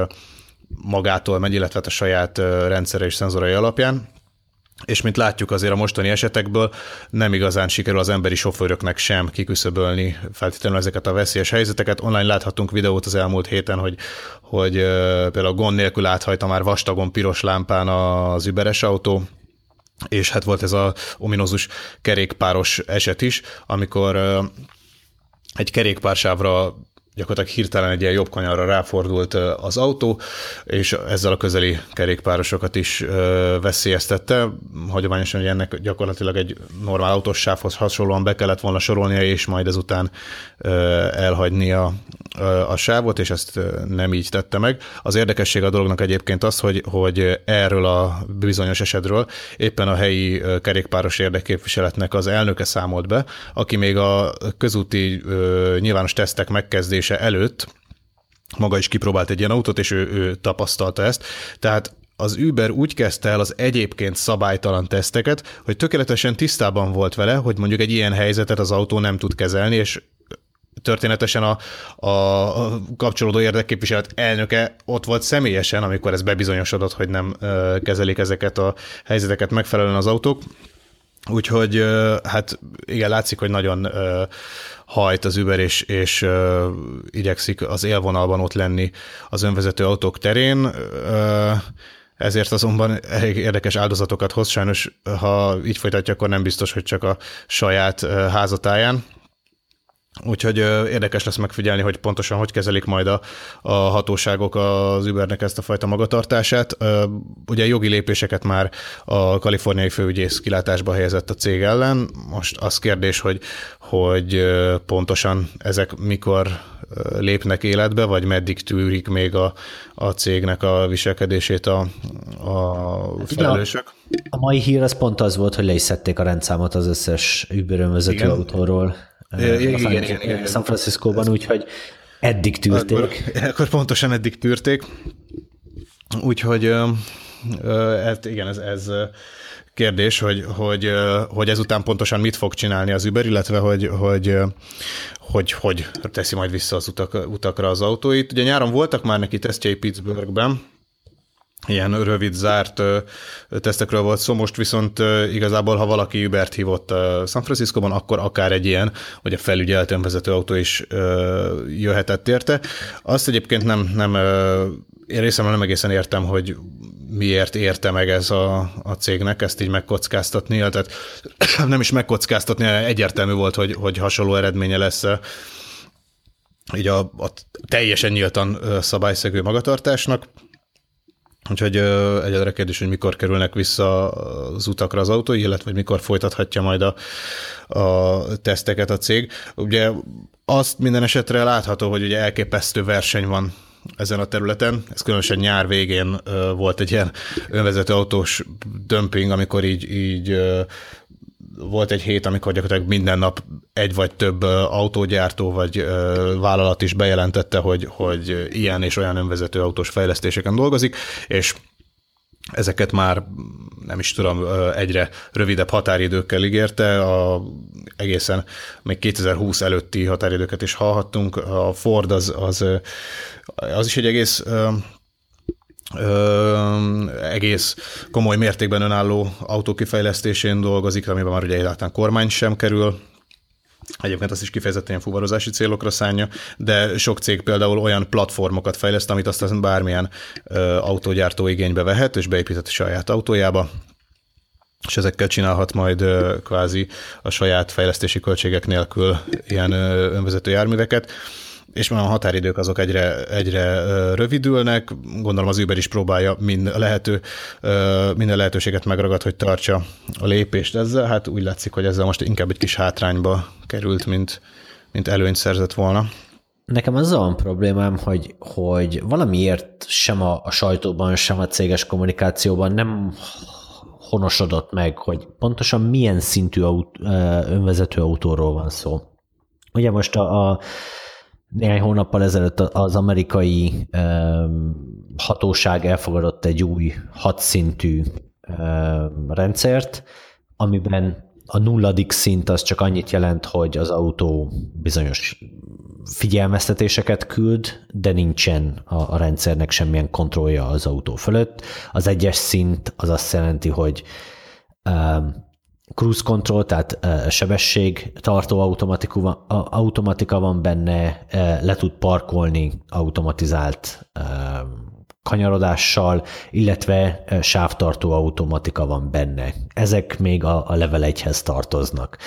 magától megy, illetve hát a saját rendszere és szenzorai alapján és mint látjuk azért a mostani esetekből, nem igazán sikerül az emberi sofőröknek sem kiküszöbölni feltétlenül ezeket a veszélyes helyzeteket. Online láthatunk videót az elmúlt héten, hogy, hogy például gond nélkül áthajta már vastagon piros lámpán az überes autó, és hát volt ez a ominózus kerékpáros eset is, amikor egy kerékpársávra gyakorlatilag hirtelen egy ilyen jobb kanyarra ráfordult az autó, és ezzel a közeli kerékpárosokat is veszélyeztette. Hagyományosan, hogy ennek gyakorlatilag egy normál autós sávhoz hasonlóan be kellett volna sorolnia, és majd ezután elhagyni a, a sávot, és ezt nem így tette meg. Az érdekesség a dolognak egyébként az, hogy, hogy erről a bizonyos esetről éppen a helyi kerékpáros érdekképviseletnek az elnöke számolt be, aki még a közúti nyilvános tesztek megkezdés szerződése előtt maga is kipróbált egy ilyen autót, és ő, ő tapasztalta ezt. Tehát az Uber úgy kezdte el az egyébként szabálytalan teszteket, hogy tökéletesen tisztában volt vele, hogy mondjuk egy ilyen helyzetet az autó nem tud kezelni, és történetesen a, a kapcsolódó érdekképviselet elnöke ott volt személyesen, amikor ez bebizonyosodott, hogy nem kezelik ezeket a helyzeteket megfelelően az autók. Úgyhogy hát igen, látszik, hogy nagyon hajt az Uber, és, és igyekszik az élvonalban ott lenni az önvezető autók terén. Ezért azonban elég érdekes áldozatokat hoz. Sajnos, ha így folytatja, akkor nem biztos, hogy csak a saját házatáján. Úgyhogy érdekes lesz megfigyelni, hogy pontosan hogy kezelik majd a, a hatóságok az Ubernek ezt a fajta magatartását. Ugye jogi lépéseket már a kaliforniai főügyész kilátásba helyezett a cég ellen. Most az kérdés, hogy, hogy pontosan ezek mikor lépnek életbe, vagy meddig tűrik még a, a cégnek a viselkedését a, a hát felelősök. A, a mai hír az pont az volt, hogy le is szedték a rendszámot az összes Uber vezető autóról igen, igen, igen, San Francisco-ban, úgyhogy eddig tűrték. Akkor, akkor pontosan eddig tűrték. Úgyhogy hát igen, ez, ez kérdés, hogy, hogy, hogy ezután pontosan mit fog csinálni az Uber, illetve hogy, hogy, hogy, hogy teszi majd vissza az utak, utakra az autóit. Ugye nyáron voltak már neki tesztjei Pittsburghben, ilyen rövid, zárt tesztekről volt szó, most viszont igazából, ha valaki Ubert hívott San Francisco-ban, akkor akár egy ilyen, hogy a felügyelt önvezető autó is jöhetett érte. Azt egyébként nem, nem én részemről nem egészen értem, hogy miért érte meg ez a, a cégnek ezt így megkockáztatni, tehát <clears throat> nem is megkockáztatni, egyértelmű volt, hogy, hogy hasonló eredménye lesz így a, a teljesen nyíltan szabályszegő magatartásnak. Úgyhogy egyedre kérdés, hogy mikor kerülnek vissza az utakra az autói, illetve hogy mikor folytathatja majd a, a teszteket a cég. Ugye azt minden esetre látható, hogy ugye elképesztő verseny van ezen a területen. Ez különösen nyár végén volt egy ilyen önvezető autós dömping, amikor így, így volt egy hét, amikor gyakorlatilag minden nap egy vagy több autógyártó vagy vállalat is bejelentette, hogy, hogy ilyen és olyan önvezető autós fejlesztéseken dolgozik, és ezeket már nem is tudom, egyre rövidebb határidőkkel ígérte, a, egészen még 2020 előtti határidőket is hallhattunk. A Ford az, az, az is egy egész ö, egész komoly mértékben önálló autókifejlesztésén dolgozik, amiben már ugye egyáltalán kormány sem kerül, Egyébként azt is kifejezetten fuvarozási célokra szánja, de sok cég például olyan platformokat fejleszt, amit aztán bármilyen ö, autógyártó igénybe vehet, és beépített a saját autójába, és ezekkel csinálhat majd ö, kvázi a saját fejlesztési költségek nélkül ilyen ö, önvezető járműveket és a határidők azok egyre, egyre rövidülnek, gondolom az Uber is próbálja mind lehető, minden lehetőséget megragad, hogy tartsa a lépést ezzel, hát úgy látszik, hogy ezzel most inkább egy kis hátrányba került, mint, mint előnyt szerzett volna. Nekem az van problémám, hogy, hogy valamiért sem a, a sajtóban, sem a céges kommunikációban nem honosodott meg, hogy pontosan milyen szintű aut, önvezető autóról van szó. Ugye most a, a néhány hónappal ezelőtt az amerikai hatóság elfogadott egy új hatszintű rendszert, amiben a nulladik szint az csak annyit jelent, hogy az autó bizonyos figyelmeztetéseket küld, de nincsen a, a rendszernek semmilyen kontrollja az autó fölött. Az egyes szint az azt jelenti, hogy cruise control, tehát sebesség tartó automatika van benne, le tud parkolni automatizált kanyarodással, illetve sávtartó automatika van benne. Ezek még a, a level 1-hez tartoznak.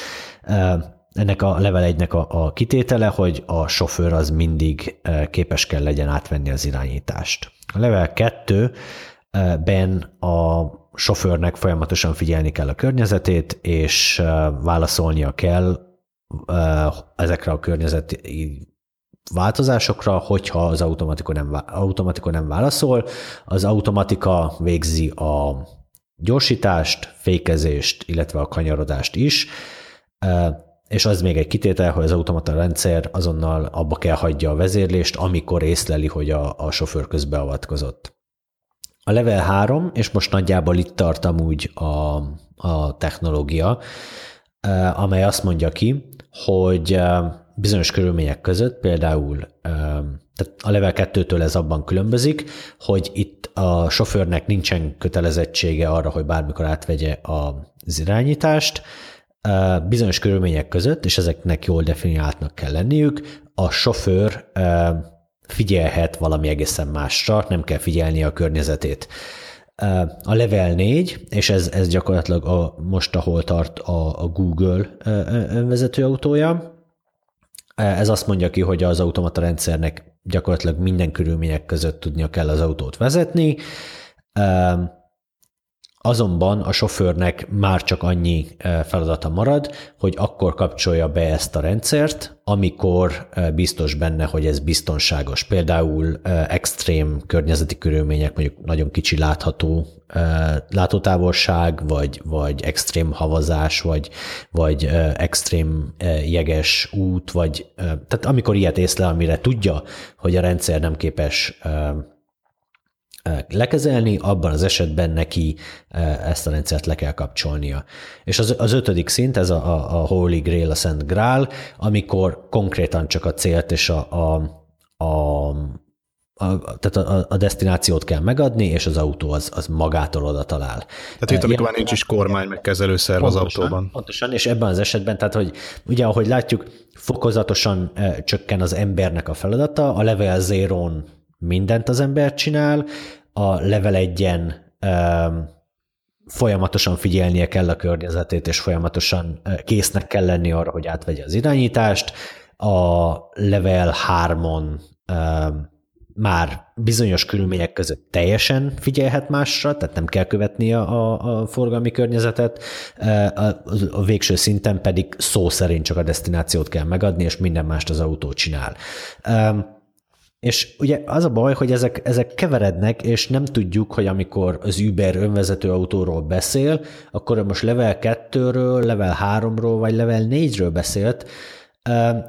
Ennek a level 1-nek a, a kitétele, hogy a sofőr az mindig képes kell legyen átvenni az irányítást. A level 2-ben a sofőrnek folyamatosan figyelni kell a környezetét, és válaszolnia kell ezekre a környezeti változásokra, hogyha az automatika nem, automatika nem válaszol, az automatika végzi a gyorsítást, fékezést, illetve a kanyarodást is, és az még egy kitétel, hogy az automata rendszer azonnal abba kell hagyja a vezérlést, amikor észleli, hogy a, a sofőr közbeavatkozott. A level 3, és most nagyjából itt tart amúgy a, a technológia, amely azt mondja ki, hogy bizonyos körülmények között, például tehát a level 2-től ez abban különbözik, hogy itt a sofőrnek nincsen kötelezettsége arra, hogy bármikor átvegye az irányítást, bizonyos körülmények között, és ezeknek jól definiáltnak kell lenniük, a sofőr figyelhet valami egészen másra, nem kell figyelni a környezetét. A level 4, és ez, ez gyakorlatilag a, most, ahol tart a, a Google önvezető autója, Ez azt mondja ki, hogy az automata rendszernek gyakorlatilag minden körülmények között tudnia kell az autót vezetni, Azonban a sofőrnek már csak annyi feladata marad, hogy akkor kapcsolja be ezt a rendszert, amikor biztos benne, hogy ez biztonságos. Például extrém környezeti körülmények, mondjuk nagyon kicsi látható látótávolság, vagy, vagy extrém havazás, vagy, vagy extrém jeges út, vagy tehát amikor ilyet észlel, amire tudja, hogy a rendszer nem képes lekezelni, abban az esetben neki ezt a rendszert le kell kapcsolnia. És az, az ötödik szint, ez a, a, Holy Grail, a Szent Grál, amikor konkrétan csak a célt és a, a, a a, tehát a, a destinációt kell megadni, és az autó az, az magától oda talál. Tehát itt, amikor már nincs is kormány, meg kezelőszerv az autóban. Pontosan, és ebben az esetben, tehát hogy ugye ahogy látjuk, fokozatosan csökken az embernek a feladata, a level zero mindent az ember csinál, a level 1-en folyamatosan figyelnie kell a környezetét, és folyamatosan késznek kell lenni arra, hogy átvegye az irányítást. A level 3-on már bizonyos körülmények között teljesen figyelhet másra, tehát nem kell követni a, a, a forgalmi környezetet, a, a végső szinten pedig szó szerint csak a destinációt kell megadni, és minden mást az autó csinál. És ugye az a baj, hogy ezek, ezek keverednek, és nem tudjuk, hogy amikor az Uber önvezető autóról beszél, akkor most level 2-ről, level 3-ról, vagy level 4-ről beszélt,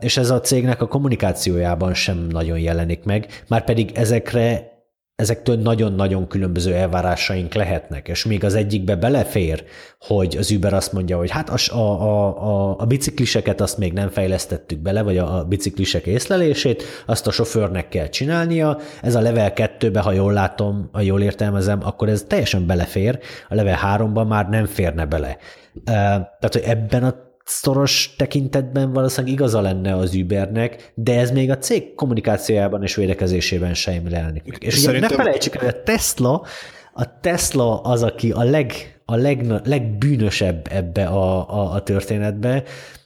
és ez a cégnek a kommunikációjában sem nagyon jelenik meg, már pedig ezekre ezektől nagyon-nagyon különböző elvárásaink lehetnek, és még az egyikbe belefér, hogy az Uber azt mondja, hogy hát a, a, a, a bicikliseket azt még nem fejlesztettük bele, vagy a, a biciklisek észlelését, azt a sofőrnek kell csinálnia, ez a level 2-be, ha jól látom, ha jól értelmezem, akkor ez teljesen belefér, a level 3-ban már nem férne bele. Tehát, hogy ebben a szoros tekintetben valószínűleg igaza lenne az Ubernek, de ez még a cég kommunikációjában és védekezésében sem jelenik meg. És Szerintem... ugye ne felejtsük el, hogy a Tesla, a Tesla az, aki a, leg, a leg, legbűnösebb ebbe a, a, a történetbe,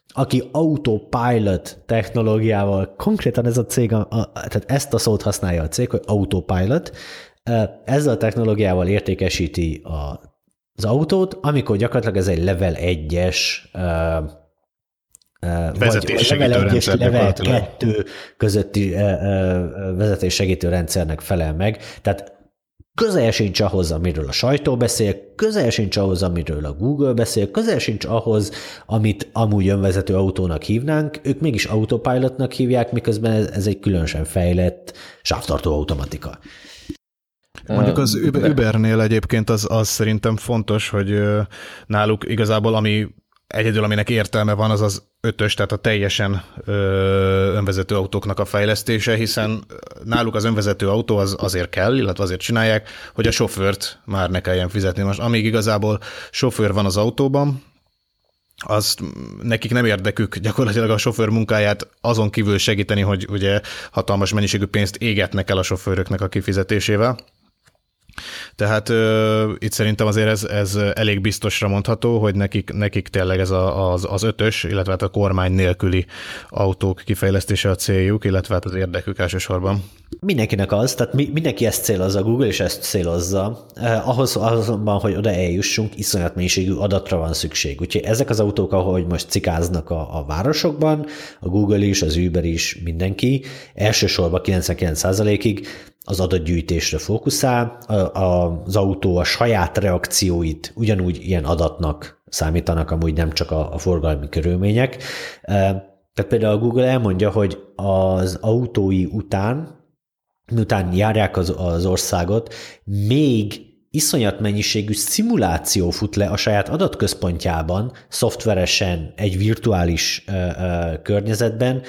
aki autopilot technológiával, konkrétan ez a cég, a, a, tehát ezt a szót használja a cég, hogy autopilot, ezzel a technológiával értékesíti a az autót, amikor gyakorlatilag ez egy level 1-es uh, vagy level 1 és level 2 közötti uh, uh, vezetés segítő rendszernek felel meg. Tehát közel sincs ahhoz, amiről a sajtó beszél, közel sincs ahhoz, amiről a Google beszél, közel sincs ahhoz, amit amúgy önvezető autónak hívnánk, ők mégis autopilotnak hívják, miközben ez, ez egy különösen fejlett sávtartó automatika. Mondjuk az Ubernél egyébként az, az szerintem fontos, hogy náluk igazából ami egyedül, aminek értelme van, az az ötös, tehát a teljesen ö, önvezető autóknak a fejlesztése, hiszen náluk az önvezető autó az azért kell, illetve azért csinálják, hogy a sofőrt már ne kelljen fizetni. Most amíg igazából sofőr van az autóban, az nekik nem érdekük gyakorlatilag a sofőr munkáját azon kívül segíteni, hogy ugye hatalmas mennyiségű pénzt égetnek el a sofőröknek a kifizetésével. Tehát uh, itt szerintem azért ez, ez elég biztosra mondható, hogy nekik, nekik tényleg ez a, az, az ötös, illetve hát a kormány nélküli autók kifejlesztése a céljuk, illetve hát az érdekük elsősorban. Mindenkinek az, tehát mi, mindenki ezt célozza, Google is ezt célozza. Eh, ahhoz azonban, hogy oda eljussunk, iszonyat mennyiségű adatra van szükség. Úgyhogy ezek az autók, ahogy most cikáznak a, a városokban, a Google is, az Uber is, mindenki, elsősorban 99%-ig az adatgyűjtésre fókuszál, az autó a saját reakcióit ugyanúgy ilyen adatnak számítanak, amúgy nem csak a, forgalmi körülmények. Tehát például a Google elmondja, hogy az autói után, miután járják az, az országot, még iszonyat mennyiségű szimuláció fut le a saját adatközpontjában, szoftveresen, egy virtuális ö, ö, környezetben,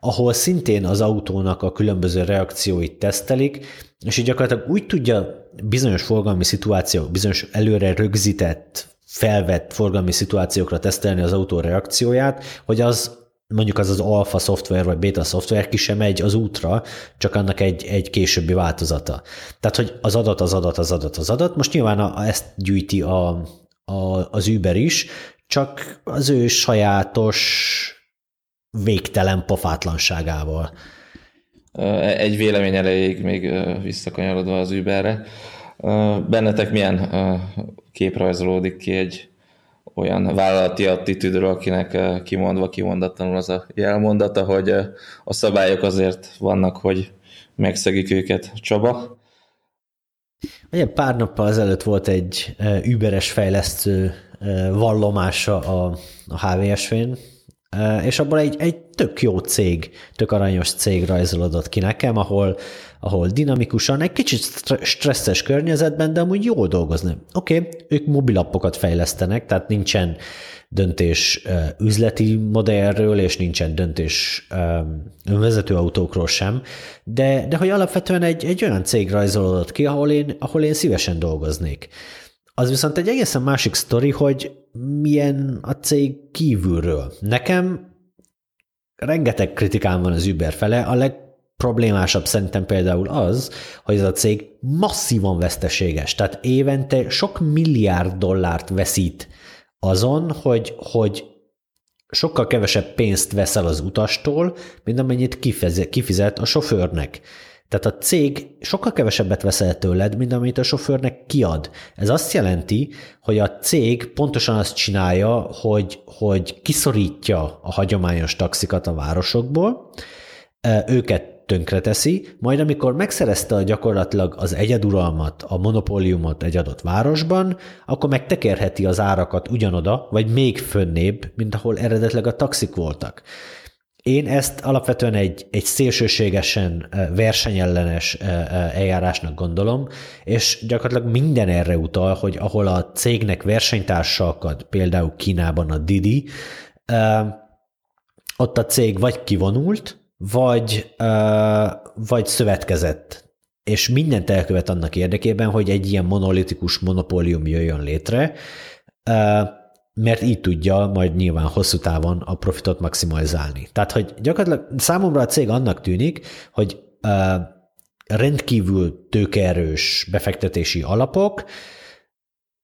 ahol szintén az autónak a különböző reakcióit tesztelik, és így gyakorlatilag úgy tudja bizonyos forgalmi szituációk, bizonyos előre rögzített, felvett forgalmi szituációkra tesztelni az autó reakcióját, hogy az mondjuk az az alfa szoftver vagy beta szoftver ki sem megy az útra, csak annak egy, egy későbbi változata. Tehát, hogy az adat, az adat, az adat, az adat. Most nyilván a, ezt gyűjti a, a, az Uber is, csak az ő sajátos végtelen pofátlanságával. Egy vélemény elejéig még visszakanyarodva az Uberre. Bennetek milyen kép rajzolódik ki egy olyan vállalati attitűdről, akinek kimondva, kimondatlanul az a jelmondata, hogy a szabályok azért vannak, hogy megszegik őket. Csaba? Ugye pár nappal ezelőtt volt egy überes fejlesztő vallomása a, a HVSV-n, és abban egy, egy tök jó cég, tök aranyos cég rajzolódott ki nekem, ahol, ahol dinamikusan, egy kicsit stresszes környezetben, de amúgy jól dolgozni. Oké, okay, ők mobilappokat fejlesztenek, tehát nincsen döntés üzleti modellről, és nincsen döntés önvezető autókról sem, de, de hogy alapvetően egy, egy olyan cég rajzolódott ki, ahol én, ahol én szívesen dolgoznék. Az viszont egy egészen másik sztori, hogy milyen a cég kívülről. Nekem rengeteg kritikám van az Uber fele, a legproblémásabb szerintem például az, hogy ez a cég masszívan veszteséges, tehát évente sok milliárd dollárt veszít azon, hogy, hogy sokkal kevesebb pénzt veszel az utastól, mint amennyit kifizet a sofőrnek. Tehát a cég sokkal kevesebbet veszel tőled, mint amit a sofőrnek kiad. Ez azt jelenti, hogy a cég pontosan azt csinálja, hogy, hogy kiszorítja a hagyományos taxikat a városokból, őket tönkreteszi, majd amikor megszerezte a gyakorlatilag az egyeduralmat, a monopóliumot egy adott városban, akkor megtekerheti az árakat ugyanoda, vagy még fönnébb, mint ahol eredetleg a taxik voltak. Én ezt alapvetően egy, egy szélsőségesen versenyellenes eljárásnak gondolom, és gyakorlatilag minden erre utal, hogy ahol a cégnek versenytársa akad, például Kínában a Didi, ott a cég vagy kivonult, vagy, vagy szövetkezett, és mindent elkövet annak érdekében, hogy egy ilyen monolitikus monopólium jöjjön létre, mert így tudja majd nyilván hosszú távon a profitot maximalizálni. Tehát, hogy gyakorlatilag számomra a cég annak tűnik, hogy rendkívül tőkeerős befektetési alapok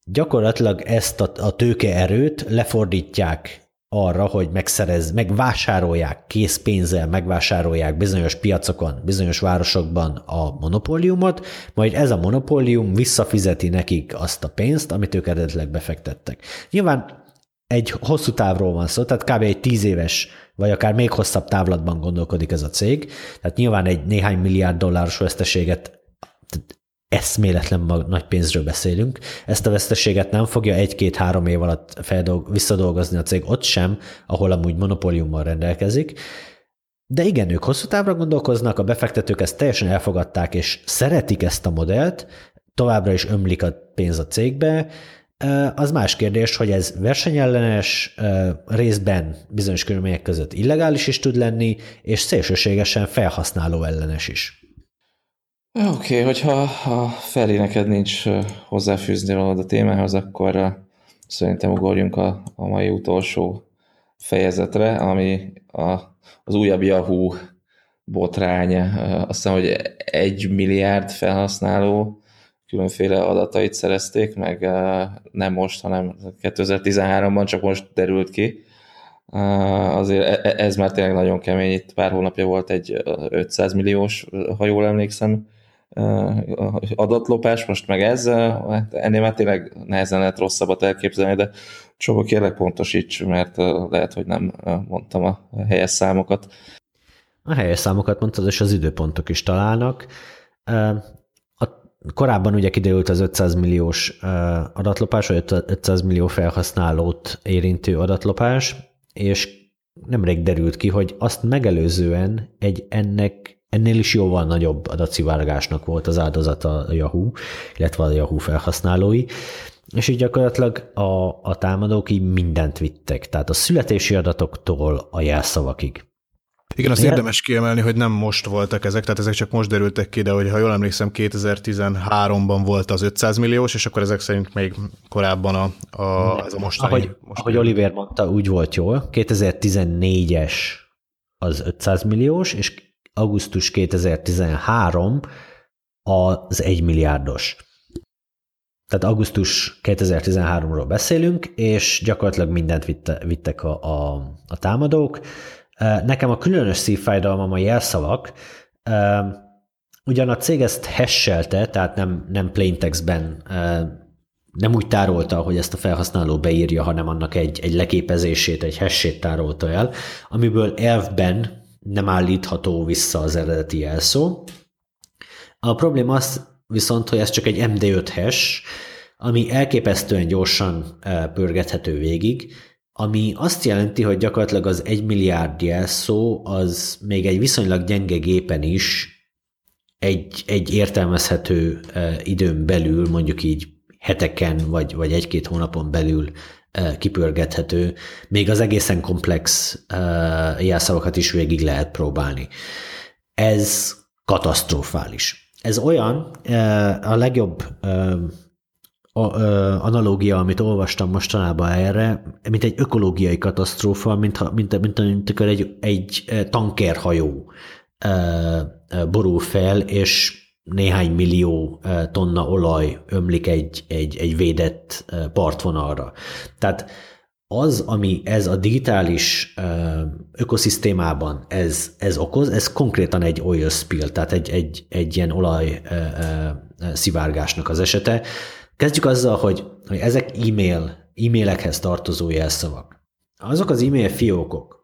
gyakorlatilag ezt a, a tőkeerőt lefordítják arra, hogy megszerez, megvásárolják készpénzzel, megvásárolják bizonyos piacokon, bizonyos városokban a monopóliumot, majd ez a monopólium visszafizeti nekik azt a pénzt, amit ők eredetileg befektettek. Nyilván egy hosszú távról van szó, tehát kb. egy tíz éves, vagy akár még hosszabb távlatban gondolkodik ez a cég, tehát nyilván egy néhány milliárd dolláros veszteséget eszméletlen nagy pénzről beszélünk. Ezt a veszteséget nem fogja egy-két-három év alatt feldolg- visszadolgozni a cég ott sem, ahol amúgy monopóliummal rendelkezik. De igen, ők hosszú távra gondolkoznak, a befektetők ezt teljesen elfogadták, és szeretik ezt a modellt, továbbra is ömlik a pénz a cégbe, az más kérdés, hogy ez versenyellenes, részben bizonyos körülmények között illegális is tud lenni, és szélsőségesen felhasználó ellenes is. Oké, okay, hogyha a Feri neked nincs hozzáfűzni valód a témához, akkor szerintem ugorjunk a, a mai utolsó fejezetre, ami a, az újabb Yahoo botrány. Azt hiszem, hogy egy milliárd felhasználó különféle adatait szerezték, meg nem most, hanem 2013-ban csak most derült ki. Azért e, e, ez már tényleg nagyon kemény, itt pár hónapja volt egy 500 milliós, ha jól emlékszem, adatlopás, most meg ez, hát ennél már tényleg nehezen lehet rosszabbat elképzelni, de Csaba kérlek pontosíts, mert lehet, hogy nem mondtam a helyes számokat. A helyes számokat mondtad, és az időpontok is találnak. Korábban ugye kiderült az 500 milliós adatlopás, vagy 500 millió felhasználót érintő adatlopás, és nemrég derült ki, hogy azt megelőzően egy ennek ennél is jóval nagyobb adatszivárgásnak volt az áldozata a Yahoo, illetve a Yahoo felhasználói, és így gyakorlatilag a, a támadók így mindent vittek, tehát a születési adatoktól a jelszavakig. Igen, azt érdemes kiemelni, hogy nem most voltak ezek, tehát ezek csak most derültek ki, de hogy ha jól emlékszem, 2013-ban volt az 500 milliós, és akkor ezek szerint még korábban a, a, ez a mostani. Ahogy, mostani. ahogy Oliver mondta, úgy volt jól. 2014-es az 500 milliós, és augusztus 2013 az 1 milliárdos. Tehát augusztus 2013-ról beszélünk, és gyakorlatilag mindent vitte, vittek a, a, a támadók. Nekem a különös szívfájdalmam a jelszavak, ugyan a cég ezt hesselte, tehát nem, nem plaintextben nem úgy tárolta, hogy ezt a felhasználó beírja, hanem annak egy, egy leképezését, egy hessét tárolta el, amiből elfben nem állítható vissza az eredeti jelszó. A probléma az viszont, hogy ez csak egy MD5 hash, ami elképesztően gyorsan pörgethető végig, ami azt jelenti, hogy gyakorlatilag az egy milliárd jelszó az még egy viszonylag gyenge gépen is egy, egy értelmezhető időn belül, mondjuk így heteken vagy, vagy egy-két hónapon belül kipörgethető, még az egészen komplex jelszavakat is végig lehet próbálni. Ez katasztrofális. Ez olyan, a legjobb analógia, amit olvastam mostanában erre, mint egy ökológiai katasztrófa, mint, mint, mint, mint egy, egy tankerhajó borul fel, és néhány millió tonna olaj ömlik egy, egy, egy védett partvonalra. Tehát az, ami ez a digitális ökoszisztémában ez, ez okoz, ez konkrétan egy oil spill, tehát egy, egy, egy ilyen olaj szivárgásnak az esete. Kezdjük azzal, hogy, hogy ezek e-mail, e-mailekhez tartozó jelszavak. Azok az e-mail fiókok,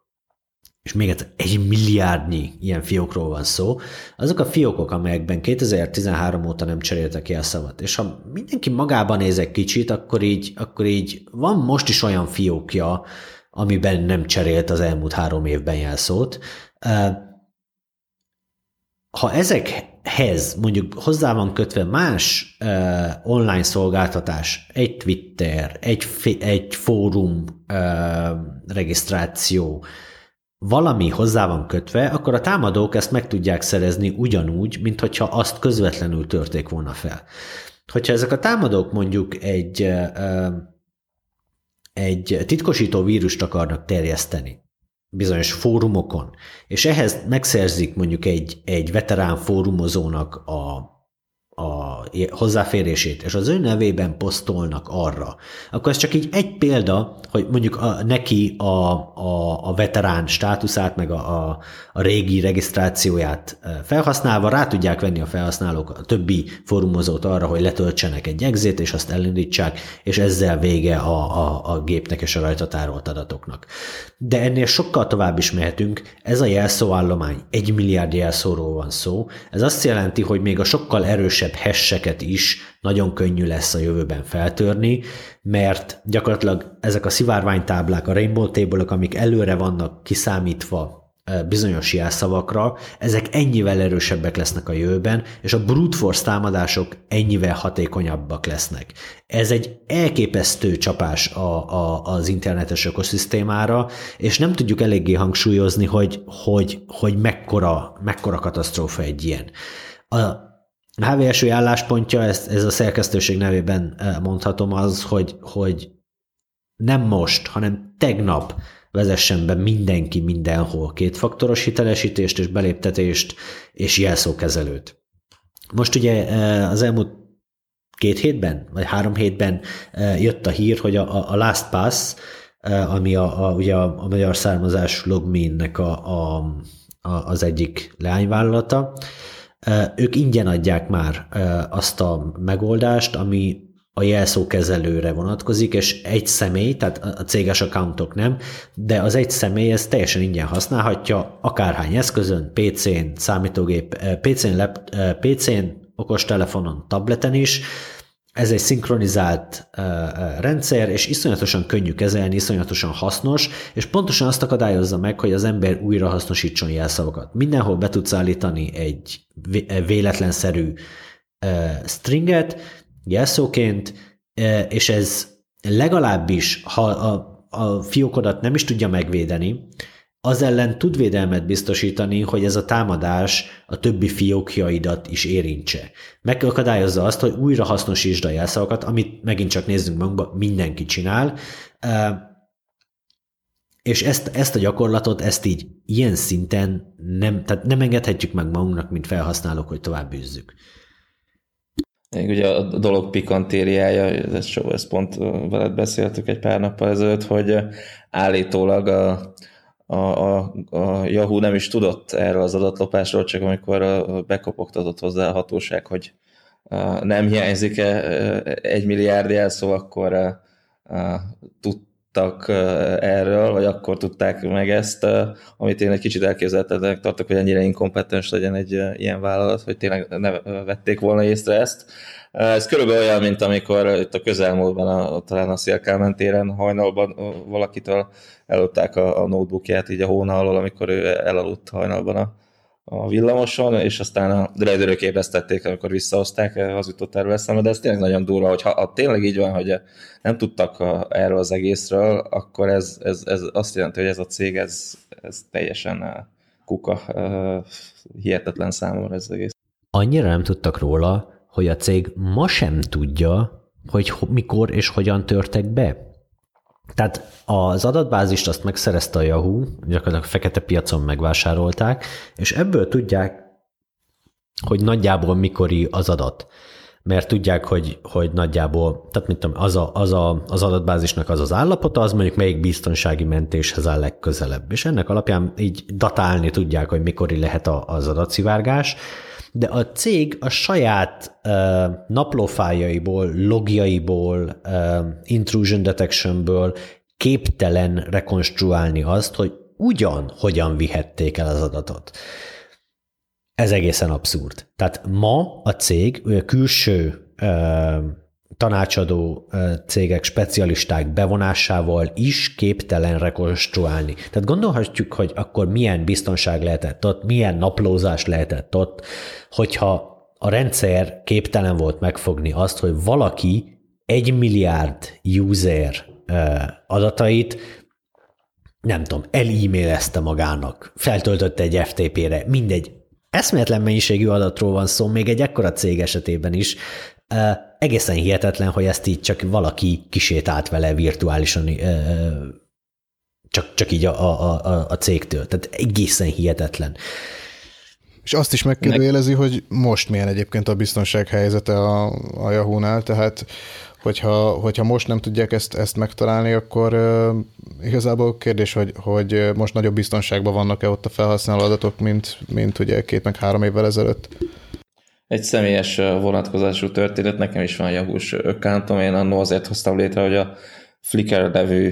és még egyszer egy milliárdnyi ilyen fiókról van szó, azok a fiókok, amelyekben 2013 óta nem cseréltek jelszavat. És ha mindenki magában nézek kicsit, akkor így, akkor így van most is olyan fiókja, amiben nem cserélt az elmúlt három évben jelszót. Ha ezekhez mondjuk hozzá van kötve más online szolgáltatás, egy Twitter, egy, egy fórum regisztráció, valami hozzá van kötve, akkor a támadók ezt meg tudják szerezni ugyanúgy, mint hogyha azt közvetlenül törték volna fel. Hogyha ezek a támadók mondjuk egy, egy titkosító vírust akarnak terjeszteni, bizonyos fórumokon, és ehhez megszerzik mondjuk egy, egy veterán fórumozónak a a hozzáférését, és az ő nevében posztolnak arra, akkor ez csak így egy példa, hogy mondjuk a, neki a, a, a veterán státuszát, meg a, a, a régi regisztrációját felhasználva rá tudják venni a felhasználók a többi fórumozót arra, hogy letöltsenek egy exét, és azt elindítsák, és ezzel vége a, a, a gépnek és a rajta tárolt adatoknak. De ennél sokkal tovább is mehetünk, ez a jelszóállomány, egy milliárd jelszóról van szó, ez azt jelenti, hogy még a sokkal erősebb kisebb hesseket is nagyon könnyű lesz a jövőben feltörni, mert gyakorlatilag ezek a szivárványtáblák, a rainbow table amik előre vannak kiszámítva bizonyos jelszavakra, ezek ennyivel erősebbek lesznek a jövőben, és a brute force támadások ennyivel hatékonyabbak lesznek. Ez egy elképesztő csapás a, a, az internetes ökoszisztémára, és nem tudjuk eléggé hangsúlyozni, hogy, hogy, hogy mekkora, mekkora katasztrófa egy ilyen. A, a HVSU álláspontja, ezt, ez a szerkesztőség nevében mondhatom az, hogy, hogy nem most, hanem tegnap vezessen be mindenki mindenhol kétfaktoros hitelesítést és beléptetést és jelszókezelőt. Most ugye az elmúlt két hétben, vagy három hétben jött a hír, hogy a, a LastPass, ami a, a, ugye a, a magyar származás logminnek a, a, a, az egyik leányvállalata, ők ingyen adják már azt a megoldást, ami a jelszókezelőre vonatkozik, és egy személy, tehát a céges accountok nem, de az egy személy ezt teljesen ingyen használhatja, akárhány eszközön, PC-n, számítógép, PC-n, PC-n okostelefonon, tableten is, ez egy szinkronizált rendszer, és iszonyatosan könnyű kezelni, iszonyatosan hasznos, és pontosan azt akadályozza meg, hogy az ember újra hasznosítson jelszavakat. Mindenhol be tudsz állítani egy véletlenszerű uh, stringet jelszóként, és ez legalábbis, ha a, a fiókodat nem is tudja megvédeni, az ellen tud védelmet biztosítani, hogy ez a támadás a többi fiókjaidat is érintse. Megakadályozza azt, hogy újra hasznosítsd a jelszavakat, amit megint csak nézzünk magunkba, mindenki csinál, és ezt, ezt a gyakorlatot, ezt így ilyen szinten nem, tehát nem engedhetjük meg magunknak, mint felhasználók, hogy tovább bűzzük. Ugye a dolog pikantériája, ezt, ezt pont veled beszéltük egy pár nappal ezelőtt, hogy állítólag a, a, a, a Yahoo nem is tudott erről az adatlopásról, csak amikor bekopogtatott hozzá a hatóság, hogy nem hiányzik -e egy milliárd jelszó, akkor tudtak erről, vagy akkor tudták meg ezt, amit én egy kicsit elképzelhetetlenek tartok, hogy ennyire inkompetens legyen egy ilyen vállalat, hogy tényleg ne vették volna észre ezt. Ez körülbelül olyan, mint amikor itt a közelmúltban, a, talán a Szélkálmán téren hajnalban valakitől eludták a, a notebookját így a hóna alól, amikor ő elaludt hajnalban a, a villamoson, és aztán a rendőrök ébresztették, amikor visszahozták, az jutott erről eszembe, de ez tényleg nagyon durva, hogy ha tényleg így van, hogy nem tudtak erről az egészről, akkor ez, ez, ez azt jelenti, hogy ez a cég, ez, ez teljesen kuka, hihetetlen számomra ez egész. Annyira nem tudtak róla, hogy a cég ma sem tudja, hogy mikor és hogyan törtek be. Tehát az adatbázist azt megszerezte a Yahoo, gyakorlatilag a fekete piacon megvásárolták, és ebből tudják, hogy nagyjából mikori az adat. Mert tudják, hogy, hogy nagyjából, tehát mit tudom, az, a, az, a, az adatbázisnak az az állapota, az mondjuk melyik biztonsági mentéshez áll legközelebb. És ennek alapján így datálni tudják, hogy mikori lehet az adatszivárgás, de a cég a saját uh, naplófájaiból, logjaiból, uh, intrusion detectionből képtelen rekonstruálni azt, hogy ugyan hogyan vihették el az adatot. Ez egészen abszurd. Tehát ma a cég a külső tanácsadó cégek, specialisták bevonásával is képtelen rekonstruálni. Tehát gondolhatjuk, hogy akkor milyen biztonság lehetett ott, milyen naplózás lehetett ott, hogyha a rendszer képtelen volt megfogni azt, hogy valaki egy milliárd user adatait nem tudom, el-e-mailezte magának, feltöltötte egy FTP-re, mindegy, eszméletlen mennyiségű adatról van szó, még egy ekkora cég esetében is, egészen hihetetlen, hogy ezt így csak valaki kisétált vele virtuálisan, csak, csak így a, a, a, a cégtől. Tehát egészen hihetetlen. És azt is megkérdőjelezi, hogy most milyen egyébként a biztonság helyzete a, a Yahoo-nál, tehát hogyha, hogyha most nem tudják ezt, ezt megtalálni, akkor uh, igazából kérdés, hogy, hogy most nagyobb biztonságban vannak-e ott a felhasználó adatok, mint, mint ugye két meg három évvel ezelőtt? Egy személyes vonatkozású történet, nekem is van Yahoo-s accountom, én annó azért hoztam létre, hogy a Flickr nevű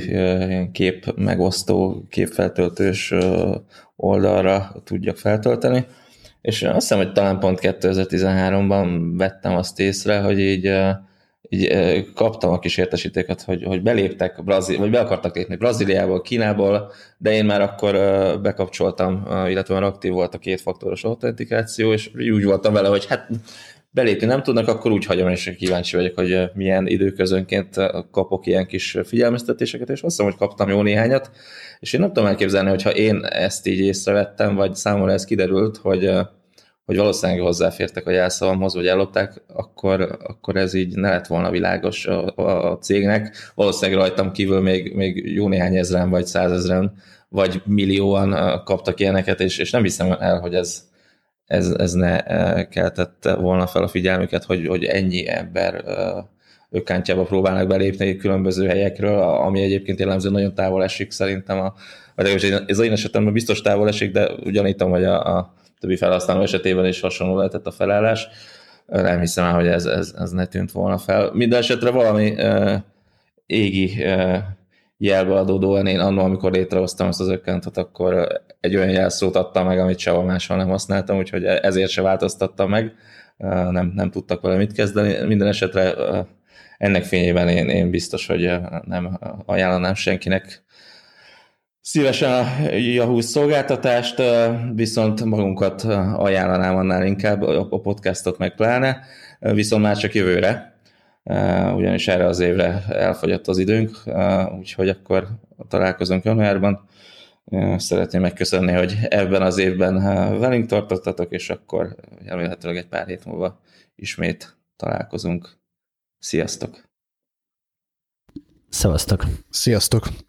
kép megosztó, képfeltöltős oldalra tudjak feltölteni, és azt hiszem, hogy talán pont 2013-ban vettem azt észre, hogy így így kaptam a kis értesítőket, hogy, hogy beléptek, Brazil, vagy be akartak lépni Brazíliából, Kínából, de én már akkor bekapcsoltam, illetve már aktív volt a kétfaktoros autentikáció, és úgy voltam vele, hogy hát belépni nem tudnak, akkor úgy hagyom, és kíváncsi vagyok, hogy milyen időközönként kapok ilyen kis figyelmeztetéseket, és azt hiszem, hogy kaptam jó néhányat, és én nem tudom elképzelni, hogyha én ezt így észrevettem, vagy számomra ez kiderült, hogy hogy valószínűleg hozzáfértek a jelszavamhoz, vagy ellopták, akkor, akkor ez így ne lett volna világos a, a, a cégnek. Valószínűleg rajtam kívül még, még jó néhány ezren, vagy százezren, vagy millióan kaptak ilyeneket, és, és nem hiszem el, hogy ez, ez, ez ne keltette volna fel a figyelmüket, hogy, hogy ennyi ember ökkántjába próbálnak belépni különböző helyekről, ami egyébként jellemző nagyon távol esik szerintem, a, vagy ez én esetemben biztos távol esik, de ugyanígy hogy a, a többi felhasználó esetében is hasonló lehetett a felállás. Nem hiszem el, hogy ez, ez, ez ne tűnt volna fel. Minden esetre valami uh, égi uh, jelbe adódóan én annól, amikor létrehoztam ezt az ökkentet, akkor egy olyan jelszót adtam meg, amit sehol máshol nem használtam, úgyhogy ezért se változtattam meg. Nem, nem tudtak vele mit kezdeni. Minden esetre ennek fényében én, én biztos, hogy nem ajánlanám senkinek szívesen a Yahoo szolgáltatást, viszont magunkat ajánlanám annál inkább, a podcastot meg pláne, viszont már csak jövőre, ugyanis erre az évre elfogyott az időnk, úgyhogy akkor találkozunk januárban. Szeretném megköszönni, hogy ebben az évben velünk tartottatok, és akkor remélhetőleg egy pár hét múlva ismét találkozunk. Sziasztok! Szevasztok! Sziasztok!